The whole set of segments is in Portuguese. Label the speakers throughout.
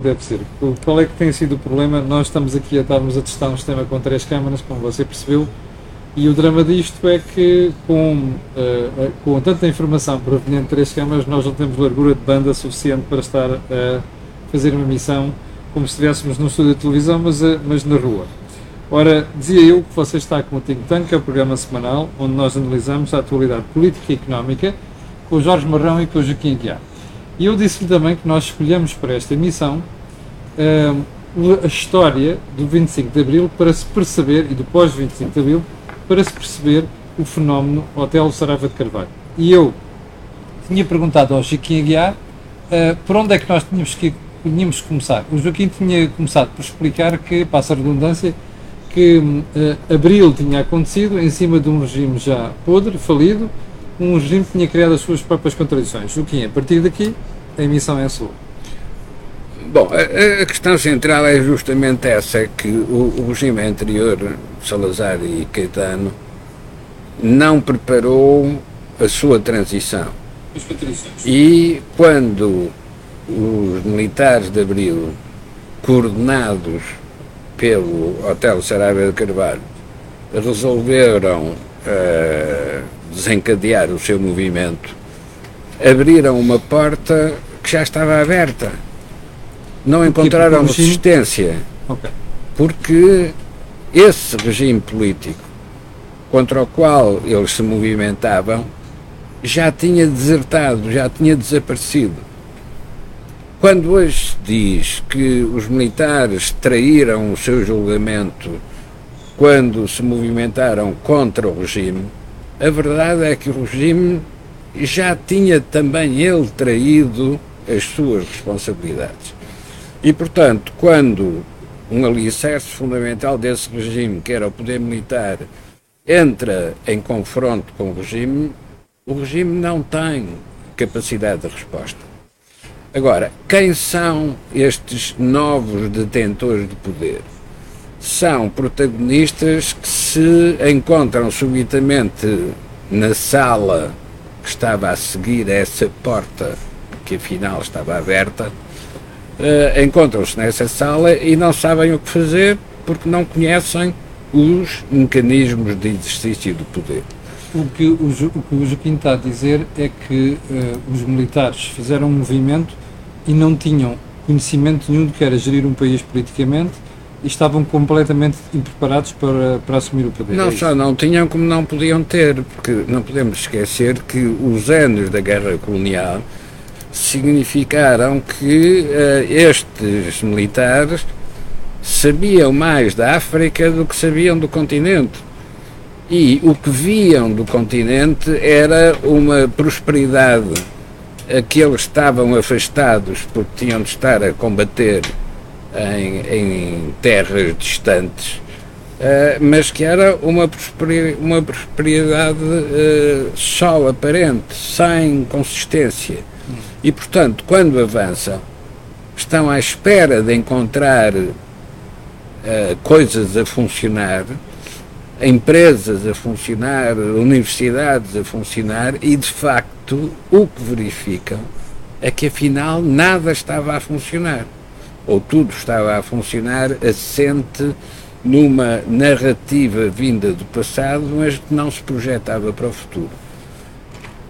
Speaker 1: deve ser. Qual é que tem sido o problema? Nós estamos aqui a estarmos a testar um sistema com três câmaras, como você percebeu, e o drama disto é que com, uh, com tanta informação proveniente de três câmaras, nós não temos largura de banda suficiente para estar a fazer uma missão como se estivéssemos num estúdio de televisão, mas, uh, mas na rua. Ora, dizia eu que você está com o Think Tank, que é o programa semanal, onde nós analisamos a atualidade política e económica com o Jorge Marrão e com o Joaquim Guiar. E eu disse-lhe também que nós escolhemos para esta emissão uh, a história do 25 de Abril para se perceber, e do pós-25 de Abril, para se perceber o fenómeno Hotel Saraiva de Carvalho. E eu tinha perguntado ao Joaquim Aguiar uh, por onde é que nós tínhamos que, tínhamos começar. O Joaquim tinha começado por explicar que, passa a redundância, que uh, Abril tinha acontecido em cima de um regime já podre, falido, um regime que tinha criado as suas próprias contradições. Joaquim, a partir daqui, a emissão é sua.
Speaker 2: Bom, a, a, questão central é justamente essa, que o, o, regime anterior, Salazar e Caetano, não preparou a sua transição. E quando os militares de Abril, coordenados pelo Hotel Saraiva de Carvalho, resolveram uh, desencadear o seu movimento, abriram uma porta que já estava aberta. Não encontraram resistência. Okay. Porque esse regime político contra o qual eles se movimentavam já tinha desertado, já tinha desaparecido. Quando hoje se diz que os militares traíram o seu julgamento quando se movimentaram contra o regime, a verdade é que o regime já tinha também ele traído as suas responsabilidades. E, portanto, quando um alicerce fundamental desse regime, que era o poder militar, entra em confronto com o regime, o regime não tem capacidade de resposta. Agora, quem são estes novos detentores de poder? São protagonistas que se encontram subitamente na sala que estava a seguir essa porta que afinal estava aberta, uh, encontram-se nessa sala e não sabem o que fazer porque não conhecem os mecanismos de exercício do poder.
Speaker 1: O que o, o, que o Joaquim está a dizer é que uh, os militares fizeram um movimento e não tinham conhecimento nenhum do que era gerir um país politicamente estavam completamente impreparados para, para assumir o poder.
Speaker 2: Não é só não tinham, como não podiam ter, porque não podemos esquecer que os anos da guerra colonial significaram que uh, estes militares sabiam mais da África do que sabiam do continente. E o que viam do continente era uma prosperidade a que eles estavam afastados porque tinham de estar a combater em, em terras distantes, uh, mas que era uma, uma prosperidade uh, só aparente, sem consistência. E, portanto, quando avançam, estão à espera de encontrar uh, coisas a funcionar, empresas a funcionar, universidades a funcionar, e de facto o que verificam é que afinal nada estava a funcionar ou tudo estava a funcionar assente numa narrativa vinda do passado, mas que não se projetava para o futuro.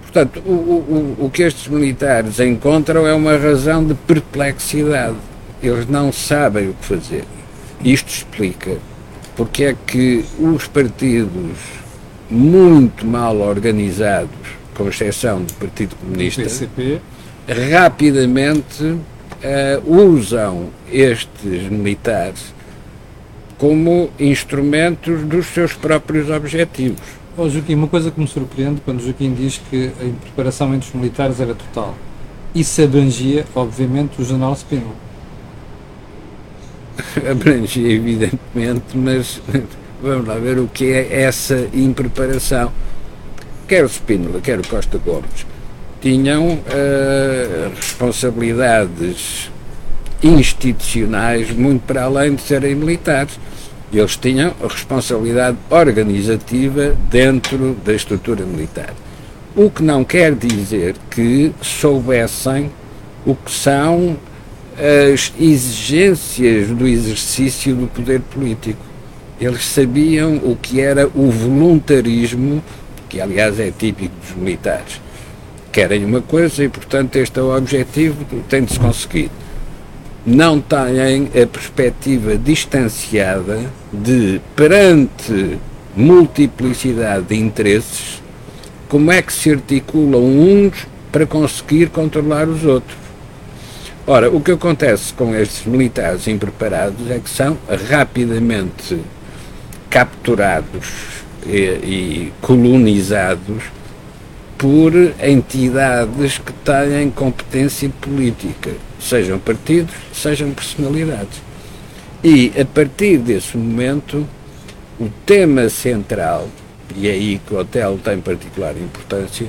Speaker 2: Portanto, o, o, o que estes militares encontram é uma razão de perplexidade. Eles não sabem o que fazer. Isto explica porque é que os partidos muito mal organizados, com exceção do Partido Comunista,
Speaker 1: PCP.
Speaker 2: rapidamente uh, usam estes militares como instrumentos dos seus próprios objetivos.
Speaker 1: Oh, Joaquim, uma coisa que me surpreende quando Joaquim diz que a preparação entre os militares era total. Isso abrangia, obviamente, o general Spínola.
Speaker 2: abrangia, evidentemente, mas vamos lá ver o que é essa impreparação. Quer o Spínola, quer o Costa Gomes tinham uh, responsabilidades institucionais muito para além de serem militares. Eles tinham a responsabilidade organizativa dentro da estrutura militar. O que não quer dizer que soubessem o que são as exigências do exercício do poder político. Eles sabiam o que era o voluntarismo, que aliás é típico dos militares. Querem uma coisa e, portanto, este é o objetivo, tem de se conseguir. Não têm a perspectiva distanciada de, perante multiplicidade de interesses, como é que se articulam uns para conseguir controlar os outros. Ora, o que acontece com estes militares impreparados é que são rapidamente capturados e, e colonizados por entidades que têm competência política, sejam partidos, sejam personalidades. E a partir desse momento, o tema central, e é aí que o hotel tem particular importância,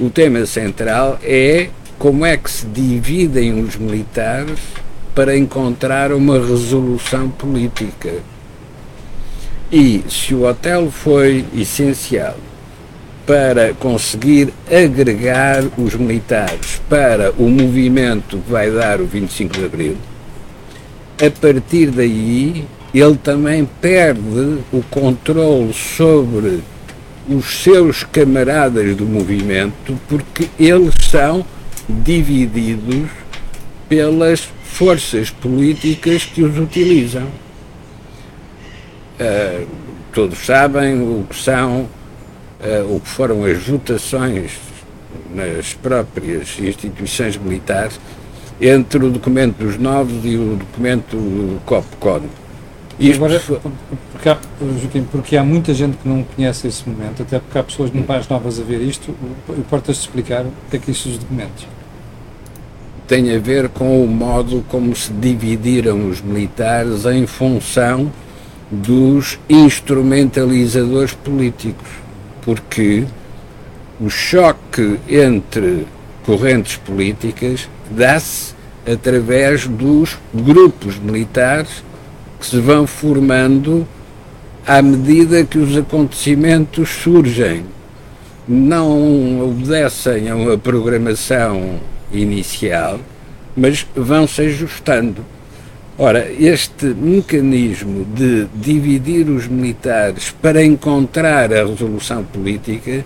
Speaker 2: o tema central é como é que se dividem os militares para encontrar uma resolução política. E se o hotel foi essencial para conseguir agregar os militares para o movimento que vai dar o 25 de Abril, a partir daí ele também perde o controle sobre os seus camaradas do movimento, porque eles são divididos pelas forças políticas que os utilizam. Uh, todos sabem o que são, uh, o que foram as votações nas próprias instituições militares entre o documento dos novos e o documento do COPCON.
Speaker 1: Isto Agora, porque há, Joaquim, porque há muita gente que não conhece esse momento, até porque há pessoas mais novas a ver isto, importa-se explicar o que é que isto os documentos
Speaker 2: tem a ver com o modo como se dividiram os militares em função dos instrumentalizadores políticos, porque o choque entre correntes políticas dá-se através dos grupos militares que se vão formando à medida que os acontecimentos surgem. Não obedecem a uma programação inicial, mas vão se ajustando. Ora, este mecanismo de dividir os militares para encontrar a resolução política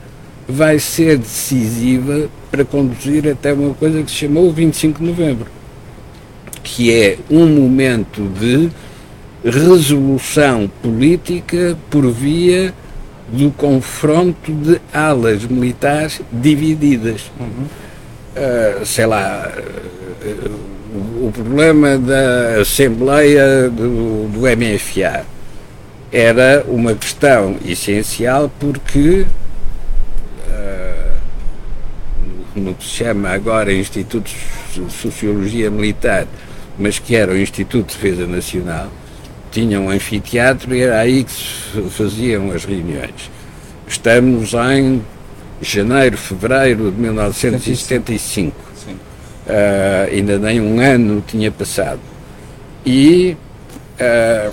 Speaker 2: vai ser decisiva para conduzir até uma coisa que se chamou o 25 de novembro, que é um momento de resolução política por via do confronto de alas militares divididas. Uhum. Uh, sei lá, uh, o problema da Assembleia do, do MFA era uma questão essencial porque uh, no que se chama agora Instituto de Sociologia Militar, mas que era o Instituto de Defesa Nacional, tinha um anfiteatro e era aí que se faziam as reuniões. Estamos em janeiro, fevereiro de 1975. Uh, ainda nem um ano tinha passado. E uh,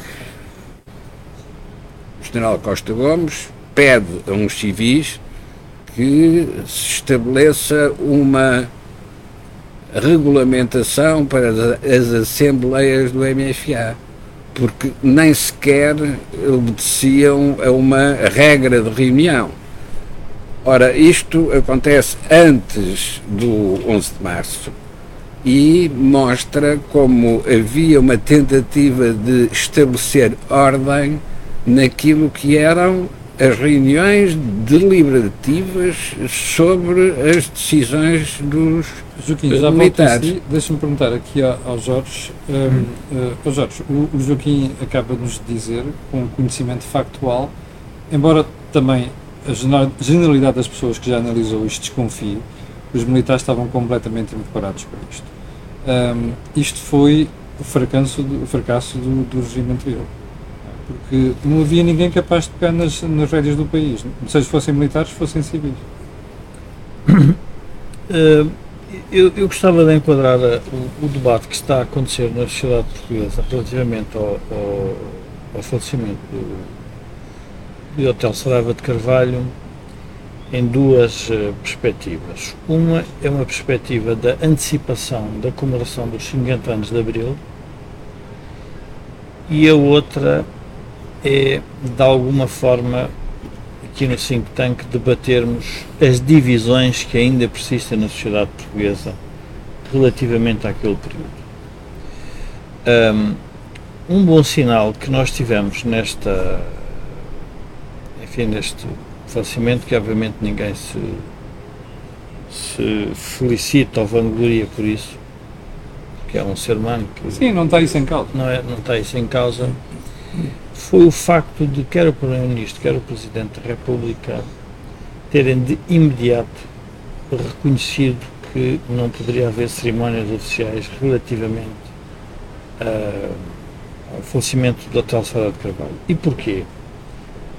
Speaker 2: o general Costa Gomes pede a uns civis que se estabeleça uma regulamentação para as assembleias do MFA, porque nem sequer obedeciam a uma regra de reunião. Ora, isto acontece antes do 11 de março e mostra como havia uma tentativa de estabelecer ordem naquilo que eram as reuniões deliberativas sobre as decisões dos
Speaker 1: Joaquim, já militares. Deixa-me perguntar aqui ao, Jorge. Um, hum. uh, Jorge, o, o Joaquim acaba-nos de dizer, com conhecimento factual, embora também a generalidade das pessoas que já analisou isto desconfia, os militares estavam completamente impreparados para isto. Um, isto foi o fracasso, do, o fracasso do, do, regime anterior. Porque não havia ninguém capaz de pegar nas, nas rédeas do país, seja fossem militares, fossem civis.
Speaker 3: Uh, eu, eu, gostava de enquadrar o, o, debate que está a acontecer na sociedade portuguesa relativamente ao, ao, ao falecimento do, de Hotel Saraiva de Carvalho em duas uh, perspectivas. Uma é uma perspectiva da antecipação da comemoração dos 50 anos de Abril e a outra é, de alguma forma, aqui no Think Tank, debatermos as divisões que ainda persistem na sociedade portuguesa relativamente àquele período. Um, um bom sinal que nós tivemos nesta, enfim, neste falecimento, que obviamente ninguém se, se felicita ou vangloria por isso, que é um ser humano que.
Speaker 1: Sim, não está isso em causa.
Speaker 3: Não, é, não está isso em causa. Foi o facto de quer o Primeiro-Ministro, quer o Presidente da República terem de imediato reconhecido que não poderia haver cerimónias oficiais relativamente uh, ao falecimento do Hotel Sara de Carvalho. E porquê?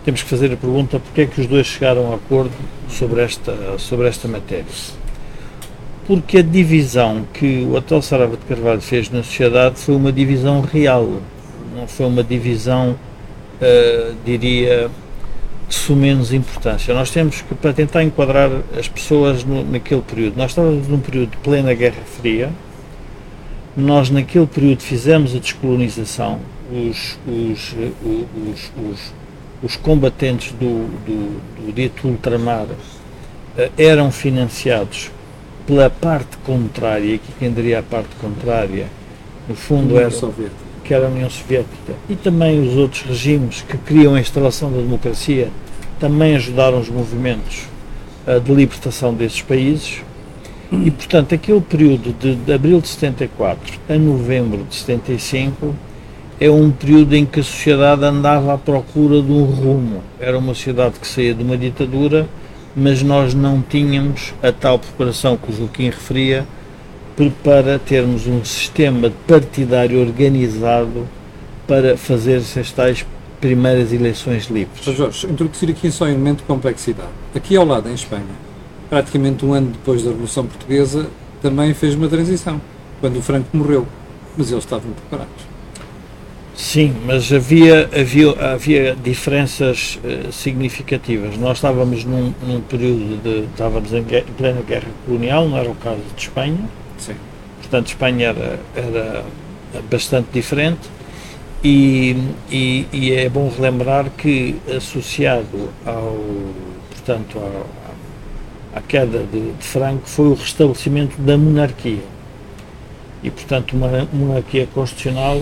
Speaker 3: Temos que fazer a pergunta porque é que os dois chegaram a acordo sobre esta, sobre esta matéria. Porque a divisão que o Hotel Sarava de Carvalho fez na sociedade foi uma divisão real, não foi uma divisão, uh, diria, de sumenos importância. Nós temos que, para tentar enquadrar as pessoas no, naquele período, nós estávamos num período de plena Guerra Fria, nós naquele período fizemos a descolonização, os, os, os, os, os combatentes do, do, do dito ultramar uh, eram financiados pela parte contrária, que quem diria a parte contrária, no fundo era, que era a União Soviética, e também os outros regimes que queriam a instalação da democracia, também ajudaram os movimentos uh, de libertação desses países. E, portanto, aquele período de, de abril de 74 a novembro de 75 é um período em que a sociedade andava à procura de um rumo. Era uma sociedade que saía de uma ditadura, mas nós não tínhamos a tal preparação que o Joaquim referia para termos um sistema partidário organizado para fazer essas tais primeiras eleições livres.
Speaker 1: Jorge, introduzir aqui só um elemento de complexidade. Aqui ao lado, em Espanha, praticamente um ano depois da Revolução Portuguesa, também fez uma transição, quando o Franco morreu, mas eles estavam preparados.
Speaker 3: Sim, mas havia, havia, havia diferenças uh, significativas. Nós estávamos num, num, período de. estávamos em guerra, plena guerra colonial, não era o caso de Espanha.
Speaker 1: Sim.
Speaker 3: Portanto, Espanha era, era bastante diferente. E, e, e, é bom relembrar que, associado ao, portanto, ao, à queda de, de Franco, foi o restabelecimento da monarquia. E, portanto, uma monarquia constitucional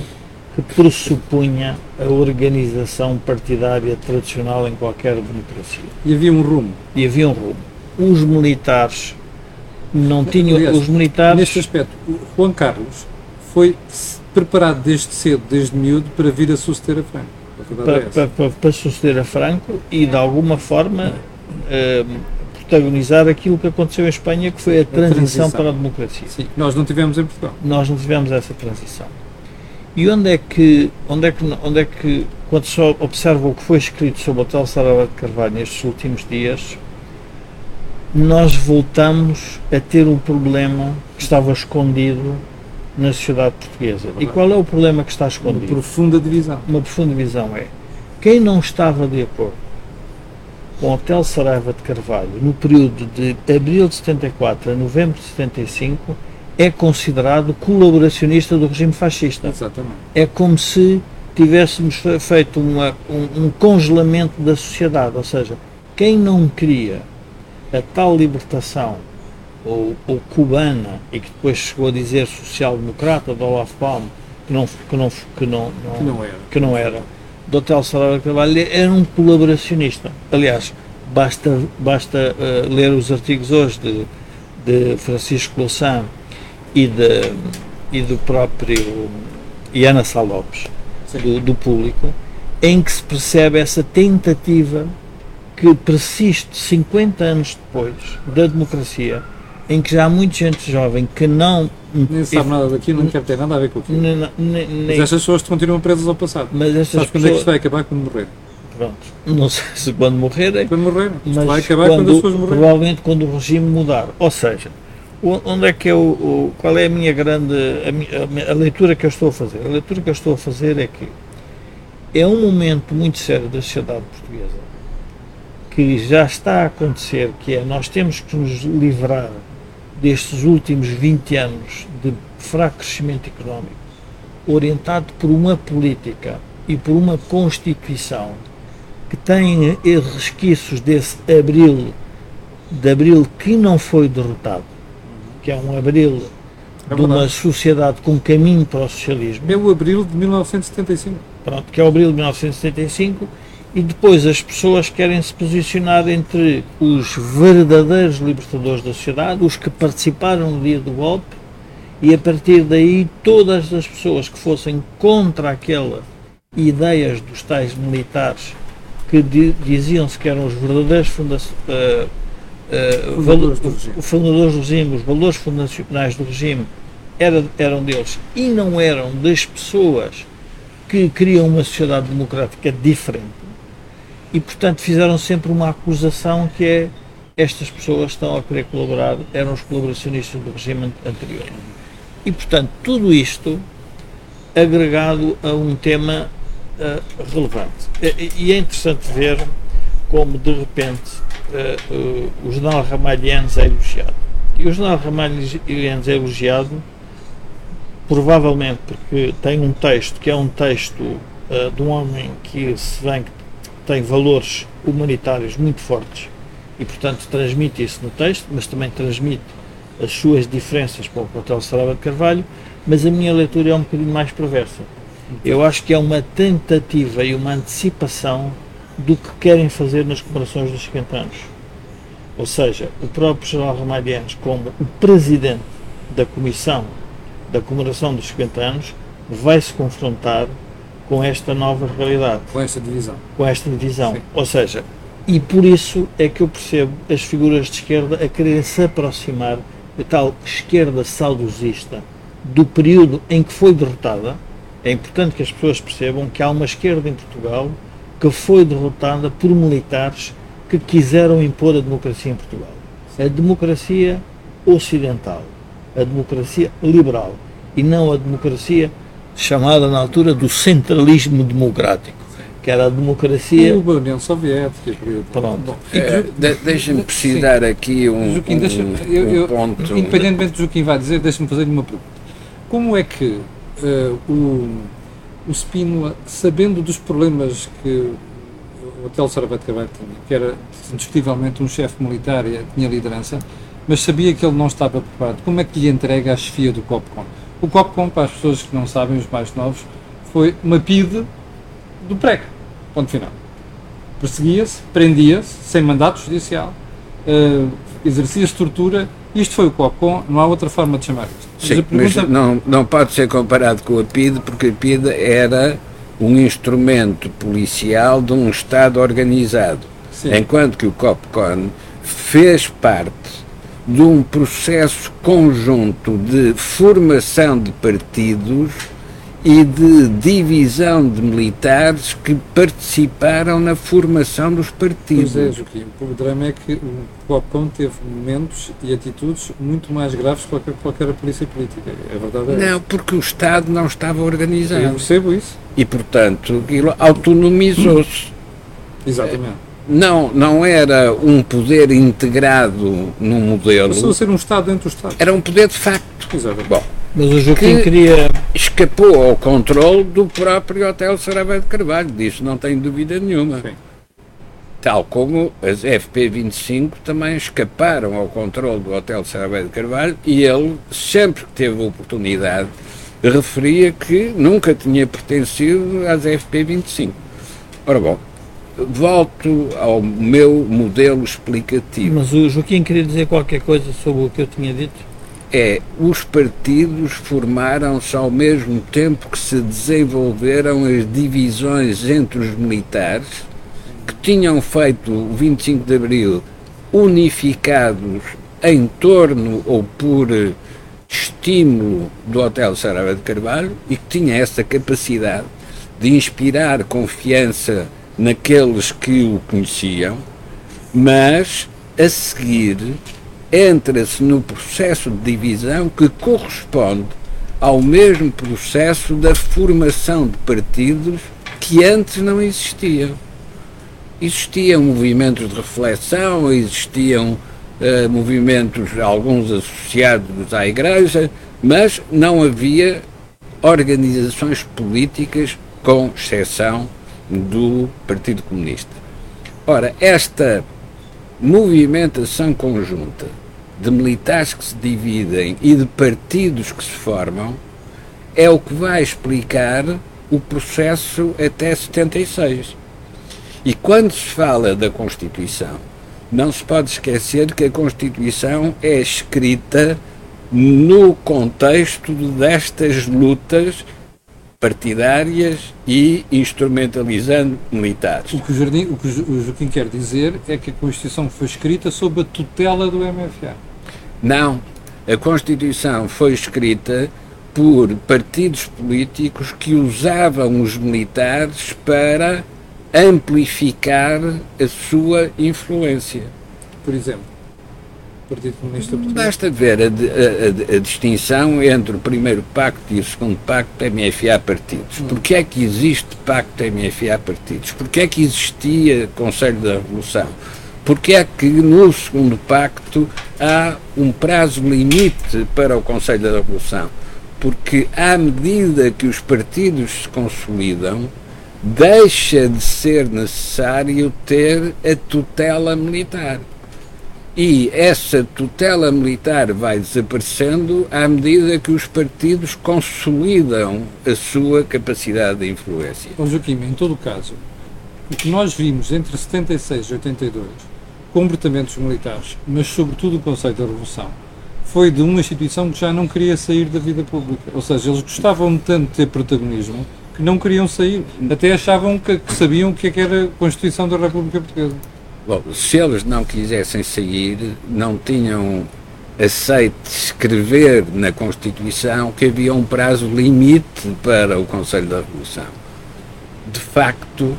Speaker 3: que pressupunha a organização partidária tradicional em qualquer democracia.
Speaker 1: E havia um rumo.
Speaker 3: E havia um rumo. Os militares não tinham.
Speaker 1: Aliás,
Speaker 3: os militares.
Speaker 1: Neste aspecto, o Juan Carlos foi preparado desde cedo, desde miúdo, para vir a suceder a Franco.
Speaker 3: Para, é para, para, para, suceder a Franco e, de alguma forma, eh, protagonizar aquilo que aconteceu em Espanha, que foi a transição, a transição. para a democracia.
Speaker 1: Sim, nós não tivemos em Portugal.
Speaker 3: Nós não tivemos essa transição. E onde é que, onde é que, onde é que quando se observa o que foi escrito sobre o Hotel Sarava de Carvalho nestes últimos dias, nós voltamos a ter um problema que estava escondido na sociedade portuguesa. É e qual é o problema que está escondido?
Speaker 1: Uma profunda divisão.
Speaker 3: Uma profunda divisão é quem não estava de acordo com o Hotel Saraiva de Carvalho no período de abril de 74 a novembro de 75 é considerado colaboracionista do regime fascista.
Speaker 1: Exatamente.
Speaker 3: É como se tivéssemos feito uma, um, um, congelamento da sociedade, ou seja, quem não queria a tal libertação ou, ou cubana e que depois chegou a dizer social-democrata de Olaf Palme que não, que não, que não, não,
Speaker 1: que não era,
Speaker 3: que não era do Hotel Salário de Carvalho, era um colaboracionista. Aliás, basta, basta uh, ler os artigos hoje de, de Francisco Louçã e, de, e do próprio Iana Salopes, do, do público, em que se percebe essa tentativa que persiste 50 anos depois da democracia, em que já há muita gente jovem que não.
Speaker 1: Nem sabe nada daquilo, não quer ter nada a ver com aquilo. Mas estas pessoas continuam presas ao passado.
Speaker 3: Mas estas
Speaker 1: Sabes quando é que isto vai acabar? Quando morrer.
Speaker 3: Pronto. Não sei se quando morrerem.
Speaker 1: Quando morrer.
Speaker 3: Mas
Speaker 1: vai acabar quando, quando as pessoas morrerem.
Speaker 3: Provavelmente quando o regime mudar. Ou seja, onde é que é o, qual é a minha grande a, minha, a, leitura que eu estou a fazer? A leitura que eu estou a fazer é que é um momento muito sério da sociedade portuguesa que já está a acontecer, que é nós temos que nos livrar destes últimos 20 anos de fraco crescimento económico, orientado por uma política e por uma Constituição que tem resquícios desse abril, de abril que não foi derrotado, que é um abril é de uma sociedade com caminho para o socialismo.
Speaker 1: É o abril de 1975.
Speaker 3: Pronto, que é o abril de 1975 e depois as pessoas querem se posicionar entre os verdadeiros libertadores da sociedade, os que participaram no dia do golpe, e a partir daí todas as pessoas que fossem contra aquelas ideias dos tais militares que diziam-se que eram os verdadeiros funda uh, uh, fundadores, do regime. fundadores do regime, os valores fundacionais do regime era, eram deles e não eram das pessoas que queriam uma sociedade democrática diferente e, portanto, fizeram sempre uma acusação que é estas pessoas estão a querer colaborar, eram os colaboracionistas do regime anterior. E, portanto, tudo isto agregado a um tema uh, relevante. E, é interessante ver como, de repente, uh, uh, o jornal Ramalhianos é elogiado. E o jornal Ramalhianos é elogiado provavelmente porque tem um texto que é um texto de um homem que se vê que tem valores humanitários muito fortes e, portanto, transmite isso no texto, mas também transmite as suas diferenças com o Hotel Sarava de Carvalho, mas a minha leitura é um bocadinho mais perversa. Eu acho que é uma tentativa e uma antecipação do que querem fazer nas comemorações dos 50 anos. Ou seja, o próprio General Ramalhianos, como o presidente da comissão da comemoração dos 50 anos, vai se confrontar com esta nova realidade.
Speaker 1: Com esta divisão.
Speaker 3: Com esta divisão. Sim. Ou seja, e por isso é que eu percebo as figuras de esquerda a quererem se aproximar da tal esquerda saudosista do período em que foi derrotada. É importante que as pessoas percebam que há uma esquerda em Portugal que foi derrotada por militares que quiseram impor a democracia em Portugal. A democracia ocidental, a democracia liberal e não a democracia chamada na altura do centralismo democrático, que era a democracia.
Speaker 1: E a União Soviética.
Speaker 3: Pronto.
Speaker 2: É, de, Deixa-me precisar aqui um, Joaquim, um, deixa, eu, eu, ponto.
Speaker 1: Independentemente do Joaquim vai dizer, deixa-me fazer-lhe uma pergunta. Como é que uh, o, o Spínola, sabendo dos problemas que o Hotel Sarabete Carvalho tinha, que era indiscutivelmente um chefe militar e tinha liderança, mas sabia que ele não estava preparado, como é que lhe entrega a chefia do COPCON? O COPCOM, para as pessoas que não sabem, os mais novos, foi uma PIDE do PREC. Ponto final. Perseguia-se, prendia-se, sem mandato judicial, uh, exercia-se tortura. Isto foi o COPCOM, não há outra forma de chamar isto.
Speaker 2: Sim, mas, pergunta... mas não, não pode ser comparado com a PIDE, porque a PIDE era um instrumento policial de um Estado organizado, Sim. enquanto que o COPCON fez parte de um processo conjunto de formação de partidos e de divisão de militares que participaram na formação dos partidos.
Speaker 1: Pois é, Joaquim, o drama é que o COPCOM teve momentos e atitudes muito mais graves que qualquer, qualquer polícia política. É verdade?
Speaker 2: É não, porque o Estado não estava organizado. Eu
Speaker 1: percebo isso.
Speaker 2: E, portanto, autonomizou-se.
Speaker 1: Exatamente
Speaker 2: não, não era um poder integrado num modelo.
Speaker 1: Passou a ser um Estado dentro do Estado.
Speaker 2: Era um poder de facto.
Speaker 1: Exato.
Speaker 2: Bom,
Speaker 3: Mas o Joaquim que queria.
Speaker 2: Escapou ao controle do próprio Hotel Sarabé de Carvalho, disso não tenho dúvida nenhuma. Sim. Tal como as FP25 também escaparam ao controle do Hotel Sarabé de Carvalho e ele, sempre que teve a oportunidade, referia que nunca tinha pertencido às FP25. Ora bom, volto ao meu modelo explicativo.
Speaker 3: Mas o Joaquim queria dizer qualquer coisa sobre o que eu tinha dito?
Speaker 2: É, os partidos formaram-se ao mesmo tempo que se desenvolveram as divisões entre os militares, que tinham feito o 25 de Abril unificados em torno ou por estímulo do Hotel Sarava de Carvalho e que tinha essa capacidade de inspirar confiança naqueles que o conheciam, mas a seguir entra-se no processo de divisão que corresponde ao mesmo processo da formação de partidos que antes não existiam. Existiam movimentos de reflexão, existiam uh, movimentos, alguns associados à Igreja, mas não havia organizações políticas, com exceção do Partido Comunista. Ora, esta movimentação conjunta de militares que se dividem e de partidos que se formam é o que vai explicar o processo até 76. E quando se fala da Constituição, não se pode esquecer que a Constituição é escrita no contexto destas lutas partidárias e instrumentalizando militares.
Speaker 1: O que o, Jardim, o que o Joaquim quer dizer é que a Constituição foi escrita sob a tutela do MFA.
Speaker 2: Não, a Constituição foi escrita por partidos políticos que usavam os militares para amplificar a sua influência.
Speaker 1: Por exemplo, Partido Comunista Português.
Speaker 2: Basta ver a, a, a, a, distinção entre o primeiro pacto e o segundo pacto MFA partidos. Hum. Porquê é que existe pacto MFA partidos? Porquê é que existia Conselho da Revolução? Porquê é que no segundo pacto há um prazo limite para o Conselho da Revolução? Porque à medida que os partidos se consolidam, deixa de ser necessário ter a tutela militar. E essa tutela militar vai desaparecendo à medida que os partidos consolidam a sua capacidade de influência.
Speaker 1: Bom, Joaquim, em todo o caso, o que nós vimos entre 76 e 82, comportamentos militares, mas sobretudo o conceito da Revolução, foi de uma instituição que já não queria sair da vida pública. Ou seja, eles gostavam tanto de ter protagonismo que não queriam sair. Até achavam que, que sabiam o que, é que era a Constituição da República Portuguesa.
Speaker 2: Bom, se eles não quisessem sair, não tinham aceito escrever na Constituição que havia um prazo limite para o Conselho da Revolução. De facto,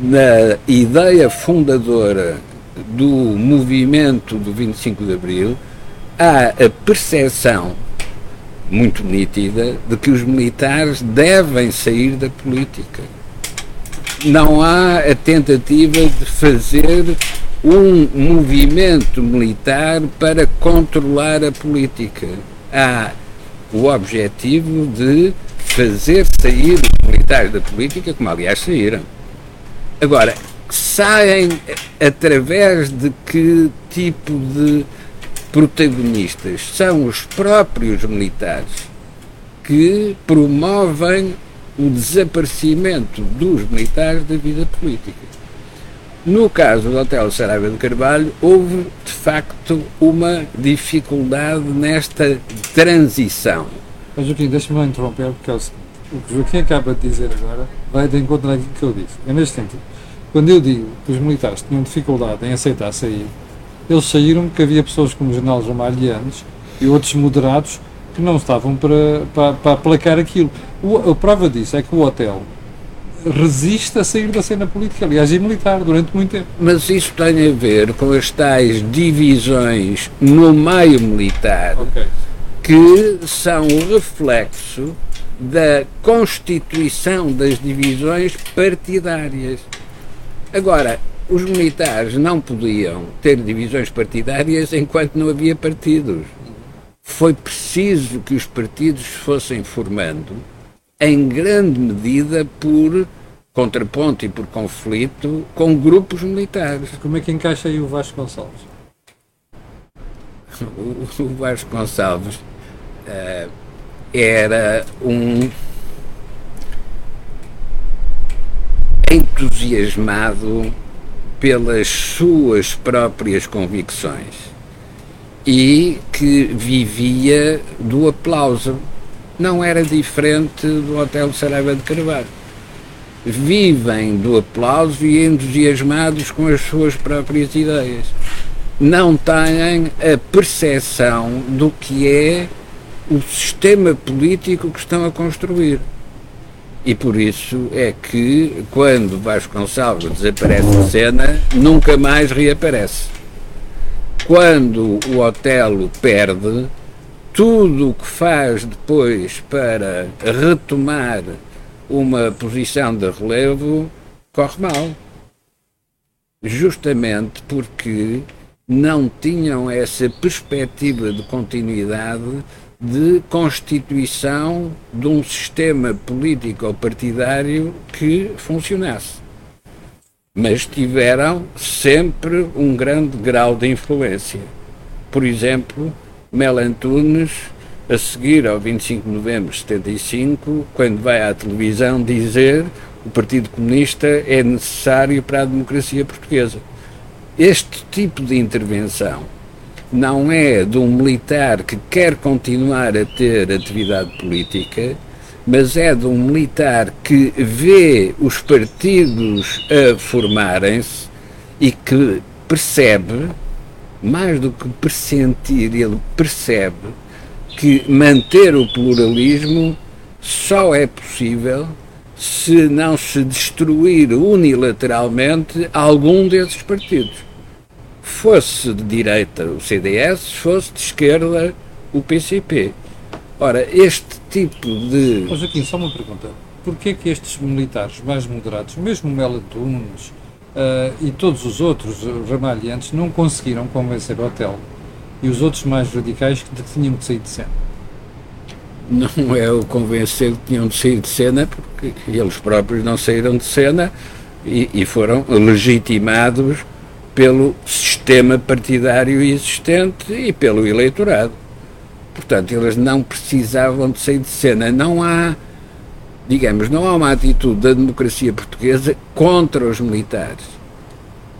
Speaker 2: na ideia fundadora do movimento do 25 de Abril, há a percepção muito nítida de que os militares devem sair da política não há a tentativa de fazer um movimento militar para controlar a política. Há o objetivo de fazer sair os militares da política, como aliás saíram. Agora, saem através de que tipo de protagonistas? São os próprios militares que promovem o desaparecimento dos militares da vida política. No caso do Hotel Saraiva de Carvalho, houve de facto uma dificuldade nesta transição.
Speaker 1: Mas Joaquim, deixa-me interromper, porque é o seguinte: o que Joaquim acaba de dizer agora vai de encontro àquilo que eu disse. É neste sentido. Quando eu digo que os militares tinham dificuldade em aceitar sair, eles saíram porque havia pessoas como o general Ramalhianes e outros moderados que não estavam para, para, para aplacar aquilo. O, a prova disso é que o hotel resiste a sair da cena política, aliás, e militar, durante muito tempo.
Speaker 2: Mas isso tem a ver com as tais divisões no meio militar okay. que são o reflexo da constituição das divisões partidárias. Agora, os militares não podiam ter divisões partidárias enquanto não havia partidos foi preciso que os partidos fossem formando, em grande medida por contraponto e por conflito, com grupos militares.
Speaker 1: Como é que encaixa aí o Vasco Gonçalves?
Speaker 2: O, o Vasco Gonçalves uh, era um entusiasmado pelas suas próprias convicções e que vivia do aplauso. Não era diferente do Hotel Saraiva de Carvalho. Vivem do aplauso e entusiasmados com as suas próprias ideias. Não têm a percepção do que é o sistema político que estão a construir. E por isso é que, quando Vasconcelos desaparece da cena, nunca mais reaparece quando o Otelo perde, tudo o que faz depois para retomar uma posição de relevo corre mal. justamente porque não tinham essa perspectiva de continuidade de constituição de um sistema político ou partidário que funcionasse. Mas tiveram sempre um grande grau de influência. Por exemplo, Mel Antunes, a seguir ao 25 de novembro de 75, quando vai à televisão dizer o Partido Comunista é necessário para a democracia portuguesa. Este tipo de intervenção não é de um militar que quer continuar a ter atividade política, mas é de um militar que vê os partidos a formarem-se e que percebe, mais do que pressentir, ele percebe que manter o pluralismo só é possível se não se destruir unilateralmente algum desses partidos fosse de direita o CDS, fosse de esquerda o PCP. Ora, este tipo de.
Speaker 1: Mas aqui, só uma pergunta. Porquê que estes militares mais moderados, mesmo Mela Tunes uh, e todos os outros ramalhantes, não conseguiram convencer o hotel e os outros mais radicais que tinham que sair de cena?
Speaker 2: Não é o convencer que tinham de sair de cena, porque eles próprios não saíram de cena e, e foram legitimados pelo sistema partidário existente e pelo eleitorado. Portanto, eles não precisavam de sair de cena. Não há, digamos, não há uma atitude da democracia portuguesa contra os militares.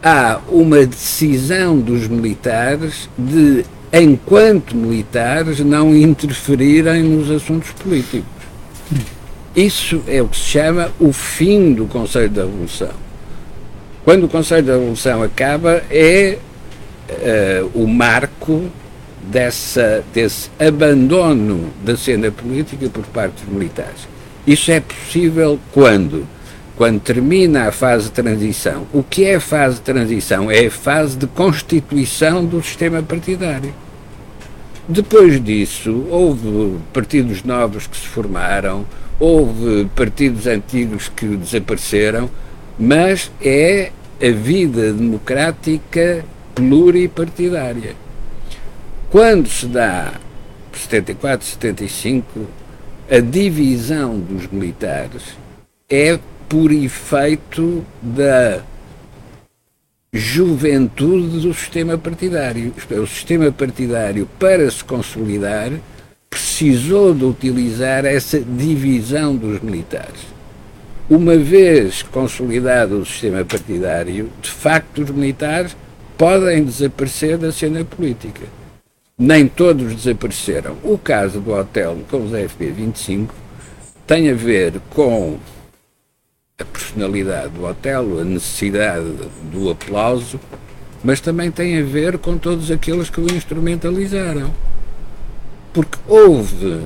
Speaker 2: Há uma decisão dos militares de, enquanto militares, não interferirem nos assuntos políticos. Isso é o que se chama o fim do Conselho da Revolução. Quando o Conselho da Revolução acaba, é uh, o marco dessa, desse abandono da cena política por parte dos militares. Isso é possível quando? Quando termina a fase de transição. O que é a fase de transição? É a fase de constituição do sistema partidário. Depois disso, houve partidos novos que se formaram, houve partidos antigos que desapareceram, mas é a vida democrática pluripartidária. Quando se dá, 74, 75, a divisão dos militares é por efeito da juventude do sistema partidário. É, o sistema partidário, para se consolidar, precisou de utilizar essa divisão dos militares. Uma vez consolidado o sistema partidário, de facto os militares podem desaparecer da cena política. Nem todos desapareceram. O caso do hotel com os FP25 tem a ver com a personalidade do hotel, a necessidade do aplauso, mas também tem a ver com todos aqueles que o instrumentalizaram. Porque houve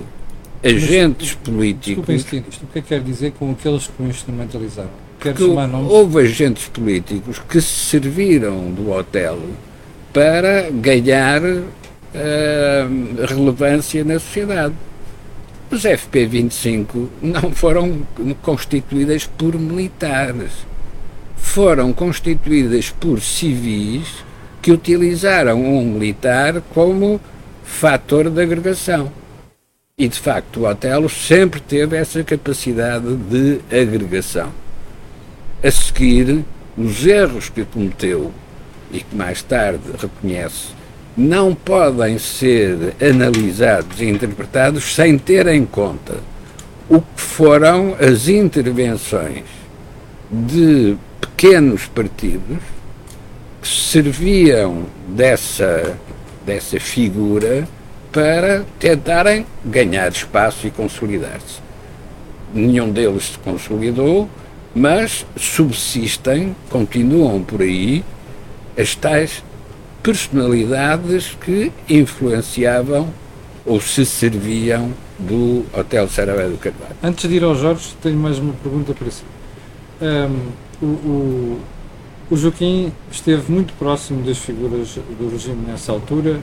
Speaker 2: agentes Mas, políticos.
Speaker 1: O que é que quer dizer com aqueles que o instrumentalizaram?
Speaker 2: Quer chamar nomes? Houve agentes políticos que se serviram do hotel para ganhar uh, relevância na sociedade. Os FP25 não foram constituídas por militares, foram constituídas por civis que utilizaram um militar como fator de agregação. E, de facto, o Otelo sempre teve essa capacidade de agregação. A seguir, os erros que cometeu e que mais tarde reconhece não podem ser analisados e interpretados sem ter em conta o que foram as intervenções de pequenos partidos que serviam dessa, dessa figura para tentarem ganhar espaço e consolidar-se. Nenhum deles se consolidou, mas subsistem, continuam por aí, as tais personalidades que influenciavam ou se serviam do Hotel Saravá do Carvalho.
Speaker 1: Antes de ir ao Jorge, tenho mais uma pergunta para si. Um, o, o, o Joaquim esteve muito próximo das figuras do regime nessa altura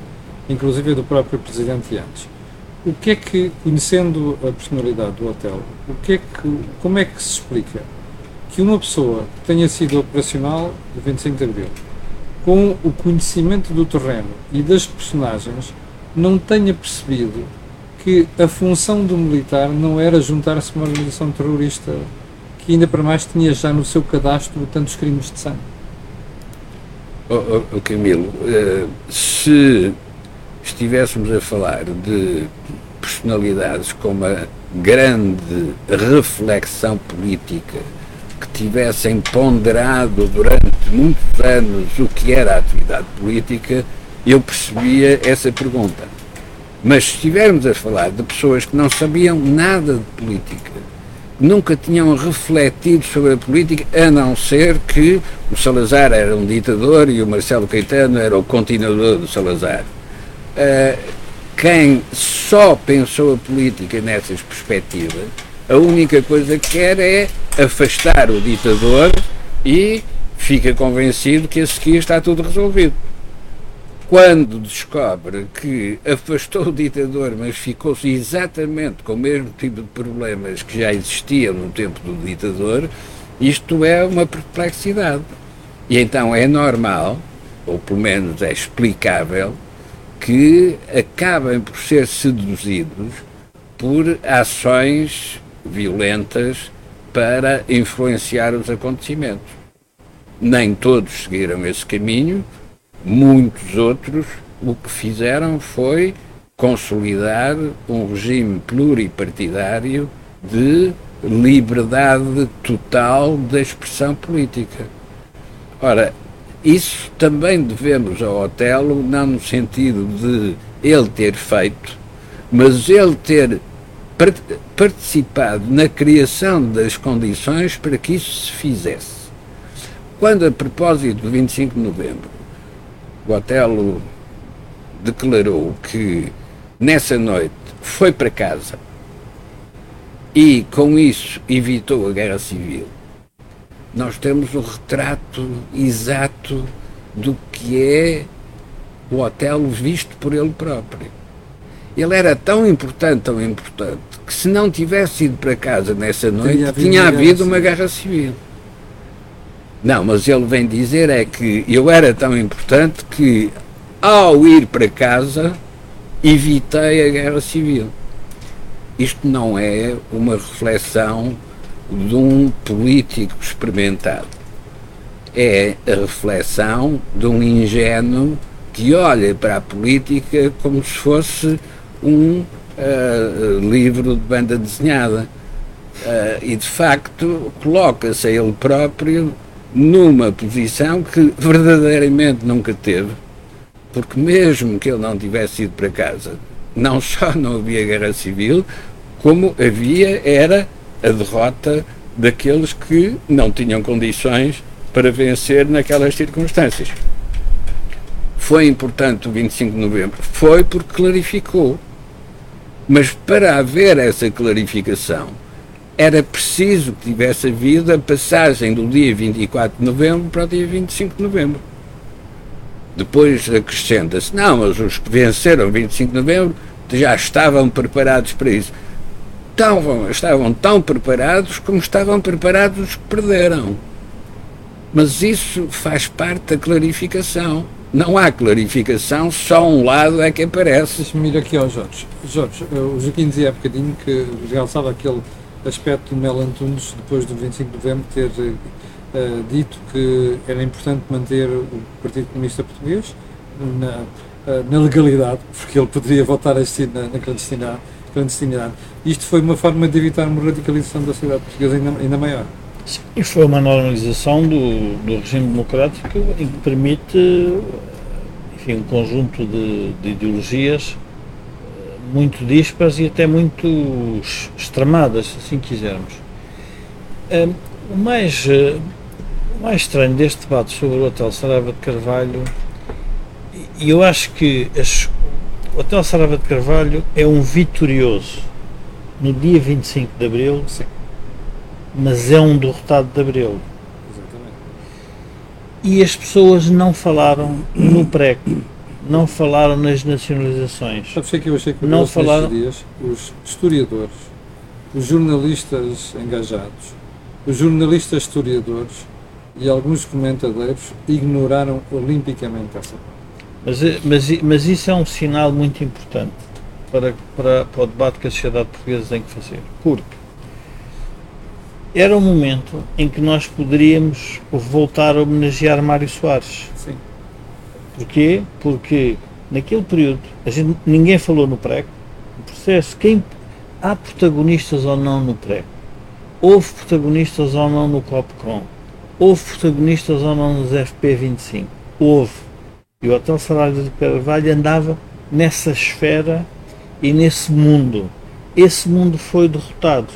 Speaker 1: inclusive do próprio presidente antes. O que é que, conhecendo a personalidade do hotel, o que é que, como é que se explica que uma pessoa que tenha sido operacional do 25 de Abril, com o conhecimento do terreno e das personagens, não tenha percebido que a função do militar não era juntar-se a uma organização terrorista que ainda para mais tinha já no seu cadastro tantos crimes de sangue.
Speaker 2: Oh, oh, oh Camilo, uh, se estivéssemos a falar de personalidades com uma grande reflexão política que tivessem ponderado durante muitos anos o que era a atividade política, eu percebia essa pergunta. Mas se estivermos a falar de pessoas que não sabiam nada de política, nunca tinham refletido sobre a política, a não ser que o Salazar era um ditador e o Marcelo Caetano era o continuador do Salazar. Uh, quem só pensou a política nessas perspectivas, a única coisa que quer é afastar o ditador e fica convencido que a seguir está tudo resolvido. Quando descobre que afastou o ditador, mas ficou-se exatamente com o mesmo tipo de problemas que já existiam no tempo do ditador, isto é uma perplexidade. E então é normal, ou pelo menos é explicável, que acabem por ser seduzidos por ações violentas para influenciar os acontecimentos. Nem todos seguiram esse caminho, muitos outros o que fizeram foi consolidar um regime pluripartidário de liberdade total da expressão política. Ora, isso também devemos ao Otelo, não no sentido de ele ter feito, mas ele ter participado na criação das condições para que isso se fizesse. Quando, a propósito do 25 de novembro, o Otelo declarou que nessa noite foi para casa e com isso evitou a guerra civil nós temos o retrato exato do que é o hotel visto por ele próprio. Ele era tão importante, tão importante, que se não tivesse ido para casa nessa noite, havido tinha havido uma guerra civil. Não, mas ele vem dizer é que eu era tão importante que, ao ir para casa, evitei a guerra civil. Isto não é uma reflexão de um político experimentado. É a reflexão de um ingênuo que olha para a política como se fosse um uh, livro de banda desenhada. Uh, e de facto coloca-se a ele próprio numa posição que verdadeiramente nunca teve, porque mesmo que ele não tivesse ido para casa, não só não havia guerra civil, como havia era a derrota daqueles que não tinham condições para vencer naquelas circunstâncias. Foi importante o 25 de novembro? Foi porque clarificou. Mas para haver essa clarificação, era preciso que tivesse havido a passagem do dia 24 de novembro para o dia 25 de novembro. Depois acrescenta-se, não, mas os que venceram 25 de novembro já estavam preparados para isso estavam, estavam tão preparados como estavam preparados os que perderam. Mas isso faz parte da clarificação. Não há clarificação, só um lado é que aparece.
Speaker 1: Deixa-me ir aqui ao Jorge. Jorge, o Joaquim dizia há bocadinho que realçava aquele aspecto do Mel Antunes, depois do 25 de novembro, ter uh, dito que era importante manter o Partido Comunista Português na, uh, na legalidade, porque ele poderia voltar a na, na clandestinidade clandestinidade. Isto foi uma forma de evitar uma radicalização da sociedade portuguesa ainda, ainda maior.
Speaker 3: Sim, e foi uma normalização do, do regime democrático que permite enfim, um conjunto de, de ideologias eh, muito dispares e até muito extremadas, se assim quisermos. O, mais, uh, o mais estranho deste debate sobre o Hotel Saraiva de Carvalho, e eu acho que as, Hotel Sarava de Carvalho é um vitorioso no dia 25 de Abril, Sim. mas é um derrotado de Abril. Exatamente. E as pessoas não falaram no pré não falaram nas nacionalizações.
Speaker 1: Sabes o que eu achei que não falaram dias? Os historiadores, os jornalistas engajados, Os jornalistas historiadores e alguns comentadores ignoraram olimpicamente essa parte.
Speaker 3: Mas, eh, mas, mas isso é um sinal muito importante para, para, para o debate que a sociedade portuguesa tem que fazer. Porque era um momento em que nós poderíamos voltar a homenagear Mário Soares.
Speaker 1: Sim.
Speaker 3: Porquê? Porque naquele período, a gente, ninguém falou no pré o processo, quem, há protagonistas ou não no pré houve protagonistas ou não no COPCOM, houve protagonistas ou não nos FP25, houve. E o Hotel Salário de Carvalho andava nessa esfera e nesse mundo. Esse mundo foi derrotado.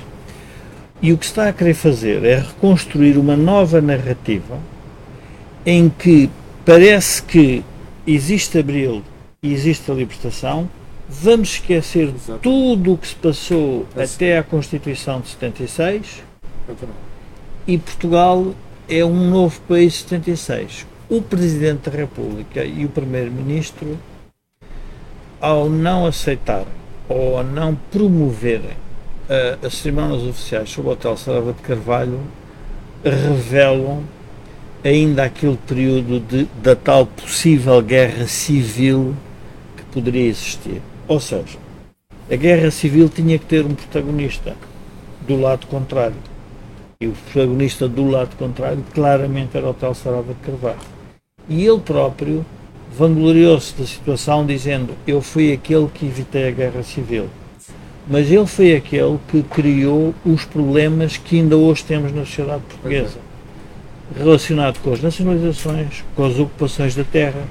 Speaker 3: E o que está a querer fazer é reconstruir uma nova narrativa em que parece que existe Abril e existe a libertação, vamos esquecer
Speaker 1: Exato.
Speaker 3: tudo o que se passou
Speaker 1: Esse-
Speaker 3: até à Constituição de 76 e Portugal é um novo país de 76. O Presidente da República e o Primeiro-Ministro, ao não aceitarem ou a não promoverem ah, as cerimónias oficiais sobre o Hotel Sarava de Carvalho, revelam ainda aquele período de, da tal possível guerra civil que poderia existir. Ou seja, a guerra civil tinha que ter um protagonista do lado contrário. E o protagonista do lado contrário claramente era o Hotel Sarava de Carvalho. E ele próprio vangloriou-se da situação dizendo eu fui aquele que evitei a guerra civil. Mas ele foi aquele que criou os problemas que ainda hoje temos na sociedade portuguesa. Relacionado com as nacionalizações, com as ocupações da terra,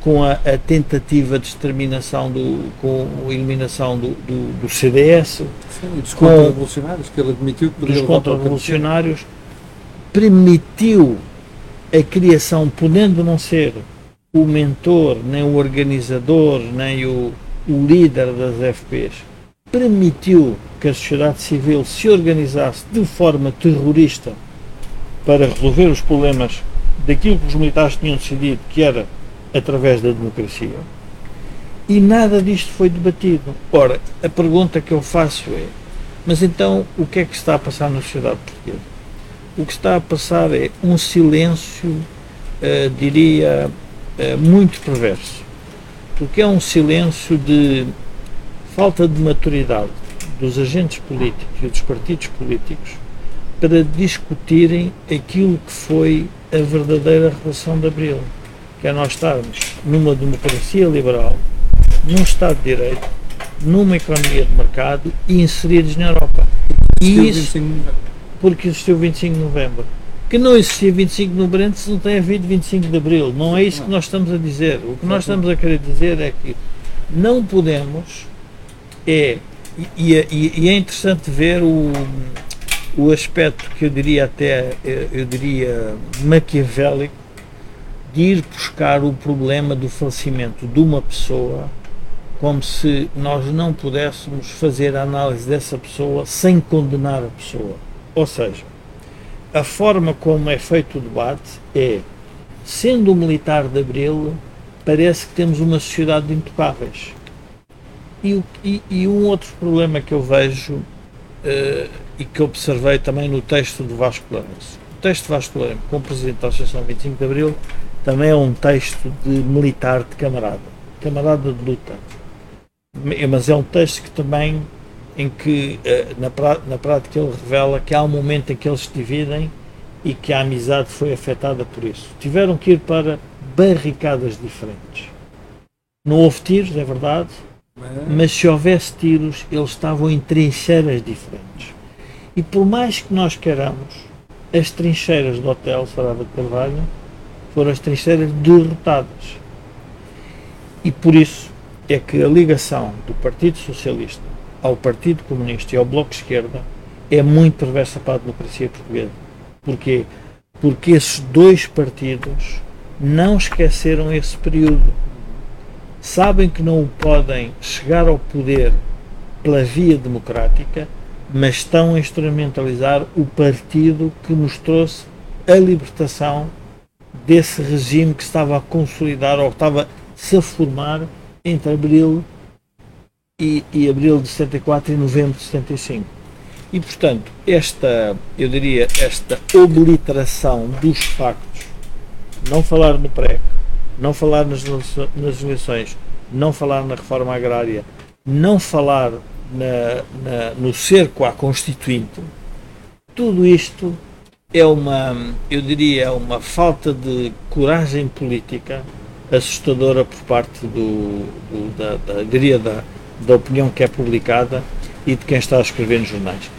Speaker 3: com a, a tentativa de exterminação, do, com a eliminação do, do, do CDS,
Speaker 1: Sim, e dos contra-revolucionários, que ele admitiu que poderia
Speaker 3: dos contra-revolucionários, permitiu a criação, podendo não ser o mentor, nem o organizador, nem o, o líder das FPs, permitiu que a sociedade civil se organizasse de forma terrorista para resolver os problemas daquilo que os militares tinham decidido, que era através da democracia. E nada disto foi debatido. Ora, a pergunta que eu faço é: mas então o que é que está a passar na sociedade portuguesa? O que está a passar é um silêncio, eh, diria, eh, muito perverso. Porque é um silêncio de falta de maturidade dos agentes políticos e dos partidos políticos para discutirem aquilo que foi a verdadeira relação de Abril, que é nós estarmos numa democracia liberal, num Estado de Direito, numa economia de mercado e inseridos na Europa. E isso
Speaker 1: 25 de novembro.
Speaker 3: Porque existiu 25 de novembro. Que não existia 25 de novembro antes não tem havido 25 de abril. Não é isso que nós estamos a dizer. O que nós estamos a querer dizer é que não podemos é e, e- e é interessante ver o, o aspecto que eu diria até eu diria maquiavélico de ir buscar o problema do falecimento de uma pessoa como se nós não pudéssemos fazer a análise dessa pessoa sem condenar a pessoa. Ou seja, a forma como é feito o debate é, sendo um militar de Abril, parece que temos uma sociedade de intocáveis. E, o- e- e um outro problema que eu vejo eh, e que observei também no texto do Vasco Lourenço. O texto de Vasco Lourenço, como Presidente da Associação 25 de Abril, também é um texto de militar de camarada, camarada de luta. Mas é um texto que também, em que eh, na, na prática ele revela que há um momento em que eles se dividem e que a amizade foi afetada por isso. Tiveram que ir para barricadas diferentes. Não houve tiros, é verdade, mas se houvesse tiros, eles estavam em trincheiras diferentes. E por mais que nós queiramos, as trincheiras do Hotel Sarava de Carvalho foram as trincheiras derrotadas. E por isso é que a ligação do Partido Socialista ao Partido Comunista e ao Bloco de Esquerda é muito perversa para a democracia portuguesa. Porquê? Porque esses dois partidos não esqueceram esse período. Sabem que não podem chegar ao poder pela via democrática, mas estão a instrumentalizar o partido que nos trouxe a libertação desse regime que estava a consolidar ou estava-se a formar entre abril e, e abril de 74 e novembro de 75. E, portanto, esta, eu diria, esta obliteração dos factos, não falar no PREC, não falar nas, eleições, não falar na reforma agrária, não falar na, na, no cerco à Constituinte, tudo isto é uma, eu diria, uma falta de coragem política assustadora por parte do, do da, da, da, da opinião que é publicada e de quem está a escrever nos jornais.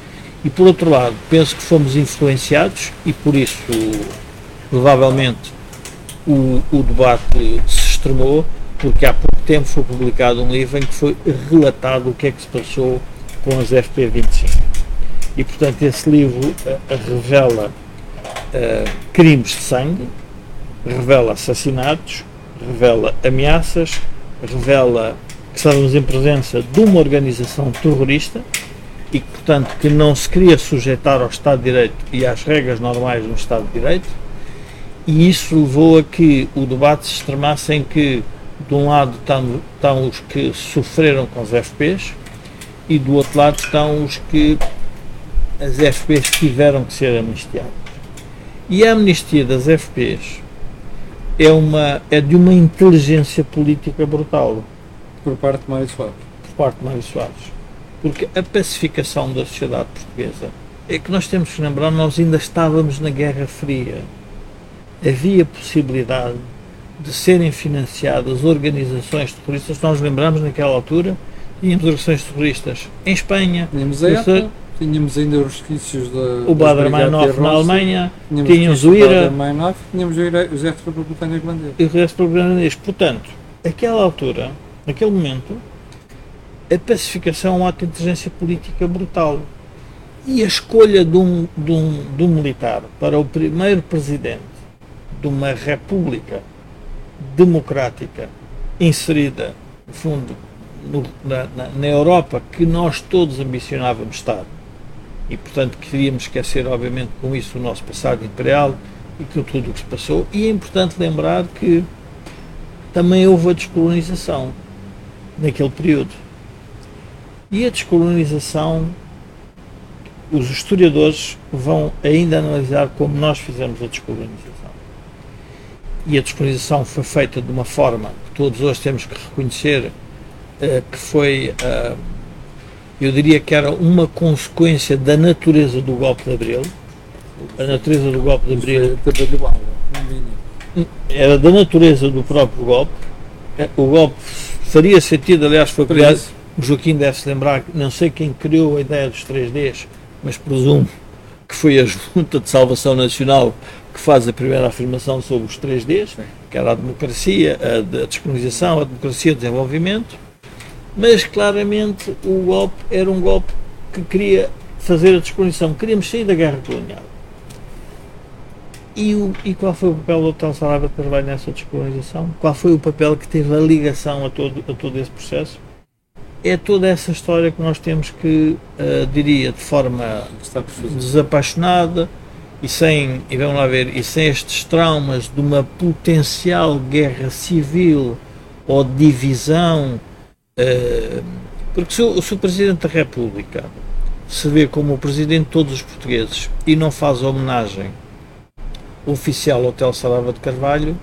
Speaker 3: E por outro lado, penso que fomos influenciados e por isso provavelmente o, o debate se extremou, porque há pouco tempo foi publicado um livro em que foi relatado o que é que se passou com as FP25. E portanto esse livro uh, revela uh, crimes de sangue, revela assassinatos, revela ameaças, revela que estávamos em presença de uma organização terrorista e portanto, que não se queria sujeitar ao Estado de Direito e às regras normais do Estado de Direito, e isso levou a que o debate se extremasse em que, de um lado, estão, estão os que sofreram com os FPs e do outro lado estão os que as FPs tiveram que ser amnistiadas. E a amnistia das FPs é, uma, é de uma inteligência política brutal.
Speaker 1: Por parte de Mário Soares.
Speaker 3: Por parte de Mário Soares. Porque a pacificação da sociedade portuguesa é que nós temos que lembrar, nós ainda estávamos na Guerra Fria. Havia possibilidade de serem financiadas organizações terroristas. Nós lembramos naquela altura, tínhamos organizações terroristas em Espanha.
Speaker 1: Tínhamos a ETA, tínhamos ainda os resquícios da.
Speaker 3: O Bader Meinhof na Alemanha, tínhamos o IRA.
Speaker 1: Tínhamos o Exército Republicano Irlandês.
Speaker 3: E o Exército Republicano Irlandês. Portanto, naquela altura, naquele momento, a pacificação é um ato de inteligência política brutal. E a escolha de um, de, um, de um militar para o primeiro presidente de uma república democrática inserida, no fundo, no, na, na, Europa que nós todos ambicionávamos estar. E, portanto, queríamos esquecer, obviamente, com isso o nosso passado imperial e com tudo o que se passou. E é importante lembrar que também houve a descolonização naquele período e a descolonização, os historiadores vão ainda analisar como nós fizemos a descolonização. E a descolonização foi feita de uma forma que todos hoje temos que reconhecer uh, que foi, uh, eu diria que era uma consequência da natureza do golpe de Abril. A natureza do golpe de Abril era da natureza do próprio golpe. Eh, o golpe faria sentido, aliás, foi criado o Joaquim deve-se lembrar, não sei quem criou a ideia dos 3Ds, mas presumo que foi a Junta de Salvação Nacional que faz a primeira afirmação sobre os 3Ds, que era a democracia, a, descolonização, a democracia, o desenvolvimento, mas claramente o golpe era um golpe que queria fazer a descolonização, queríamos sair da guerra colonial. E, o, e qual foi o papel do Hotel Saraiva de Carvalho nessa descolonização? Qual foi o papel que teve a ligação a todo, a todo esse processo? é toda essa história que nós temos que, uh, diria, de forma desapaixonada e sem, e vamos lá ver, e sem estes traumas de uma potencial guerra civil ou divisão, uh, porque se o, se o Presidente da República se vê como o Presidente de todos os portugueses e não faz homenagem oficial Hotel Sarava de Carvalho,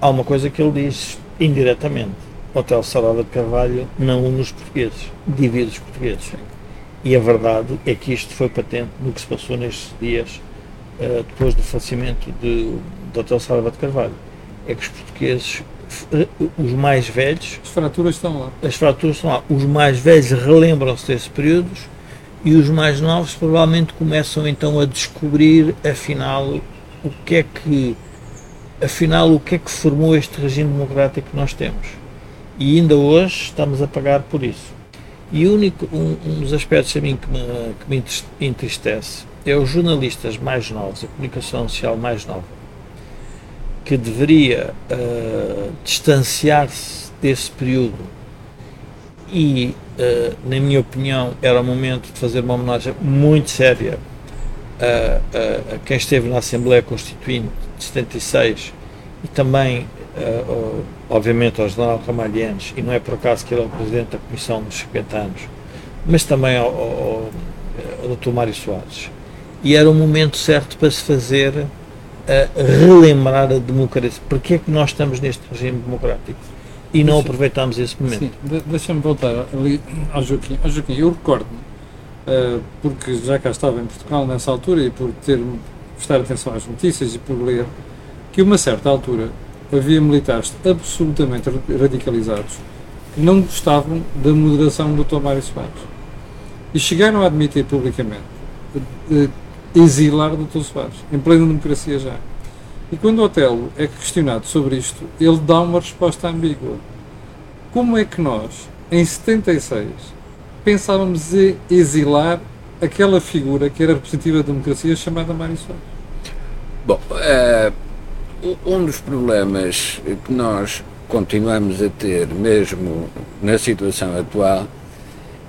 Speaker 3: há uma coisa que ele diz indiretamente Hotel Sarada de Carvalho não une os portugueses, divide os portugueses. E a verdade é que isto foi patente no que se passou nestes dias uh, depois do falecimento de, do Hotel Sarada de Carvalho. É que os portugueses, uh, os mais velhos.
Speaker 1: As fraturas estão lá.
Speaker 3: As fraturas estão lá. Os mais velhos relembram-se desses períodos e os mais novos provavelmente começam então a descobrir, afinal, o que é que. Afinal, o que é que formou este regime democrático que nós temos? E ainda hoje estamos a pagar por isso. E único, um, um dos aspectos a mim que me, que me entristece é os jornalistas mais novos, a comunicação social mais nova, que deveria uh, distanciar-se desse período e, uh, na minha opinião, era o momento de fazer uma homenagem muito séria a, a, a quem esteve na Assembleia Constituinte de 76 e também uh, obviamente ao general Ramalhianes, e não é por acaso que ele é o presidente da Comissão dos 50 anos, mas também ao, ao, uh, o Dr. Mário Soares. E era o momento certo para se fazer uh, relembrar a democracia. Porquê é que nós estamos neste regime democrático? E não Deixa, aproveitamos esse momento. Sim,
Speaker 1: de, deixa-me voltar ali ao Joaquim. Ao Joaquim eu recordo-me, porque já cá estava em Portugal nessa altura e por ter prestar atenção às notícias e por ler, que uma certa altura havia militares absolutamente radicalizados que não gostavam da moderação do Dr. Mário Soares. E chegaram a admitir publicamente exilar o Dr. Soares, em plena democracia já. E quando Otelo é questionado sobre isto, ele dá uma resposta ambígua. Como é que nós, em 76, pensávamos exilar aquela figura que era representativa da democracia chamada Mário Soares?
Speaker 2: Bom, uh, um dos problemas que nós continuamos a ter, mesmo na situação atual,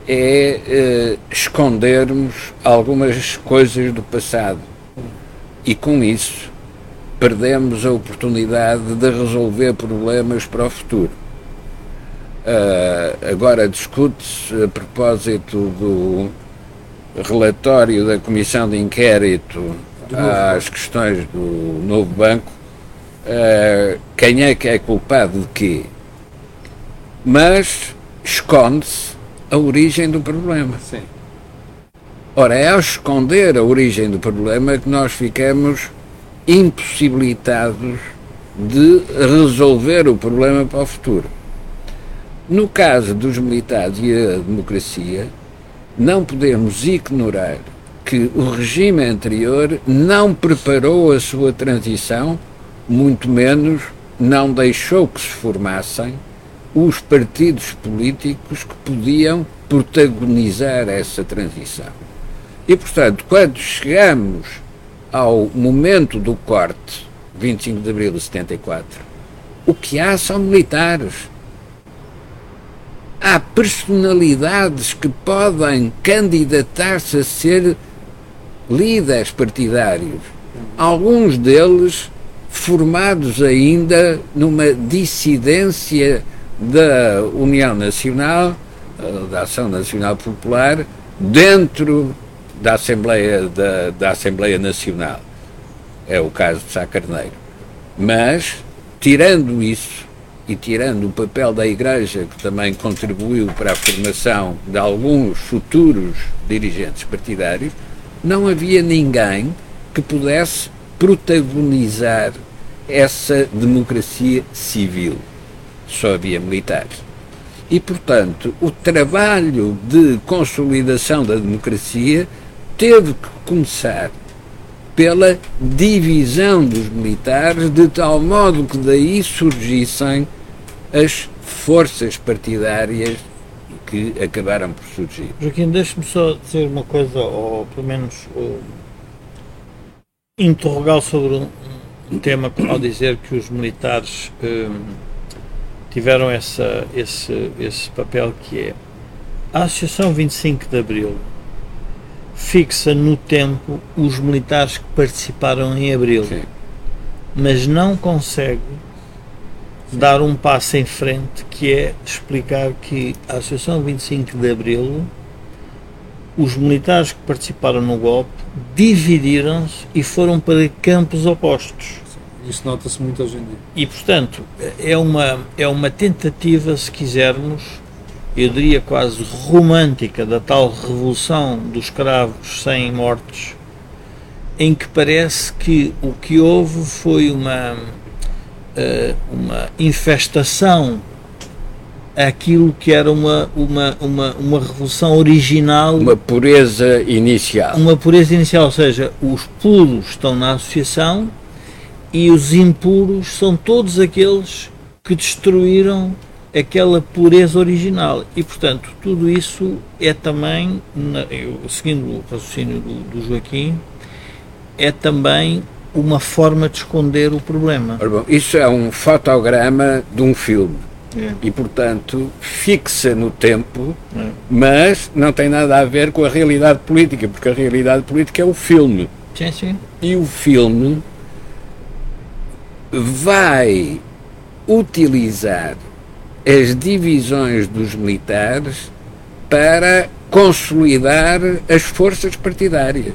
Speaker 2: é uh, escondermos algumas coisas do passado. E com isso perdemos a oportunidade de resolver problemas para o futuro. Uh, agora discute-se a propósito do relatório da Comissão de Inquérito às questões do novo banco, uh, quem é que é culpado de quê? Mas esconde-se a origem do problema.
Speaker 1: Sim.
Speaker 2: Ora, é ao esconder a origem do problema que nós ficamos impossibilitados de resolver o problema para o futuro. No caso dos militares e a democracia, não podemos ignorar que o regime anterior não preparou a sua transição, muito menos não deixou que se formassem os partidos políticos que podiam protagonizar essa transição. E, portanto, quando chegamos ao momento do corte, 25 de abril de 74, o que há são militares há personalidades que podem candidatar-se a ser líderes partidários. Alguns deles formados ainda numa dissidência da União Nacional, eh, da Ação Nacional Popular, dentro da Assembleia, da, da Assembleia Nacional. É o caso de Sá Carneiro. Mas, tirando isso, e tirando o papel da Igreja, que também contribuiu para a formação de alguns futuros dirigentes partidários, não havia ninguém que pudesse protagonizar essa democracia civil. Só havia militares. E, portanto, o trabalho de consolidação da democracia teve que começar pela divisão dos militares, de tal modo que daí surgissem as forças partidárias que acabaram por surgir.
Speaker 3: Joaquim, deixe-me só dizer uma coisa, ou pelo menos interrogar sobre um, um, tema ao dizer que os militares um, tiveram essa, esse, esse papel que é a Associação 25 de Abril fixa no tempo os militares que participaram em Abril, Sim. mas não consegue dar um passo em frente, que é explicar que a Associação 25 de Abril, os militares que participaram no golpe, dividiram-se e foram para campos opostos.
Speaker 1: Isso nota-se muito hoje em dia.
Speaker 3: E, portanto, é uma, é uma tentativa, se quisermos, eu diria quase romântica, da tal revolução dos escravos sem mortes, em que parece que o que houve foi uma uma infestação aquilo que era uma, uma, uma, uma revolução original.
Speaker 2: Uma pureza inicial.
Speaker 3: Uma pureza inicial, ou seja, os puros estão na associação e os impuros são todos aqueles que destruíram aquela pureza original. E, portanto, tudo isso é também, eu, seguindo o raciocínio do, do Joaquim, é também uma forma de esconder o problema.
Speaker 2: Bom, isso é um fotograma de um filme. É. E, portanto, fixa no tempo, é. mas não tem nada a ver com a realidade política, porque a realidade política é o filme.
Speaker 3: Sim, sim.
Speaker 2: E o filme vai utilizar as divisões dos militares para consolidar as forças partidárias.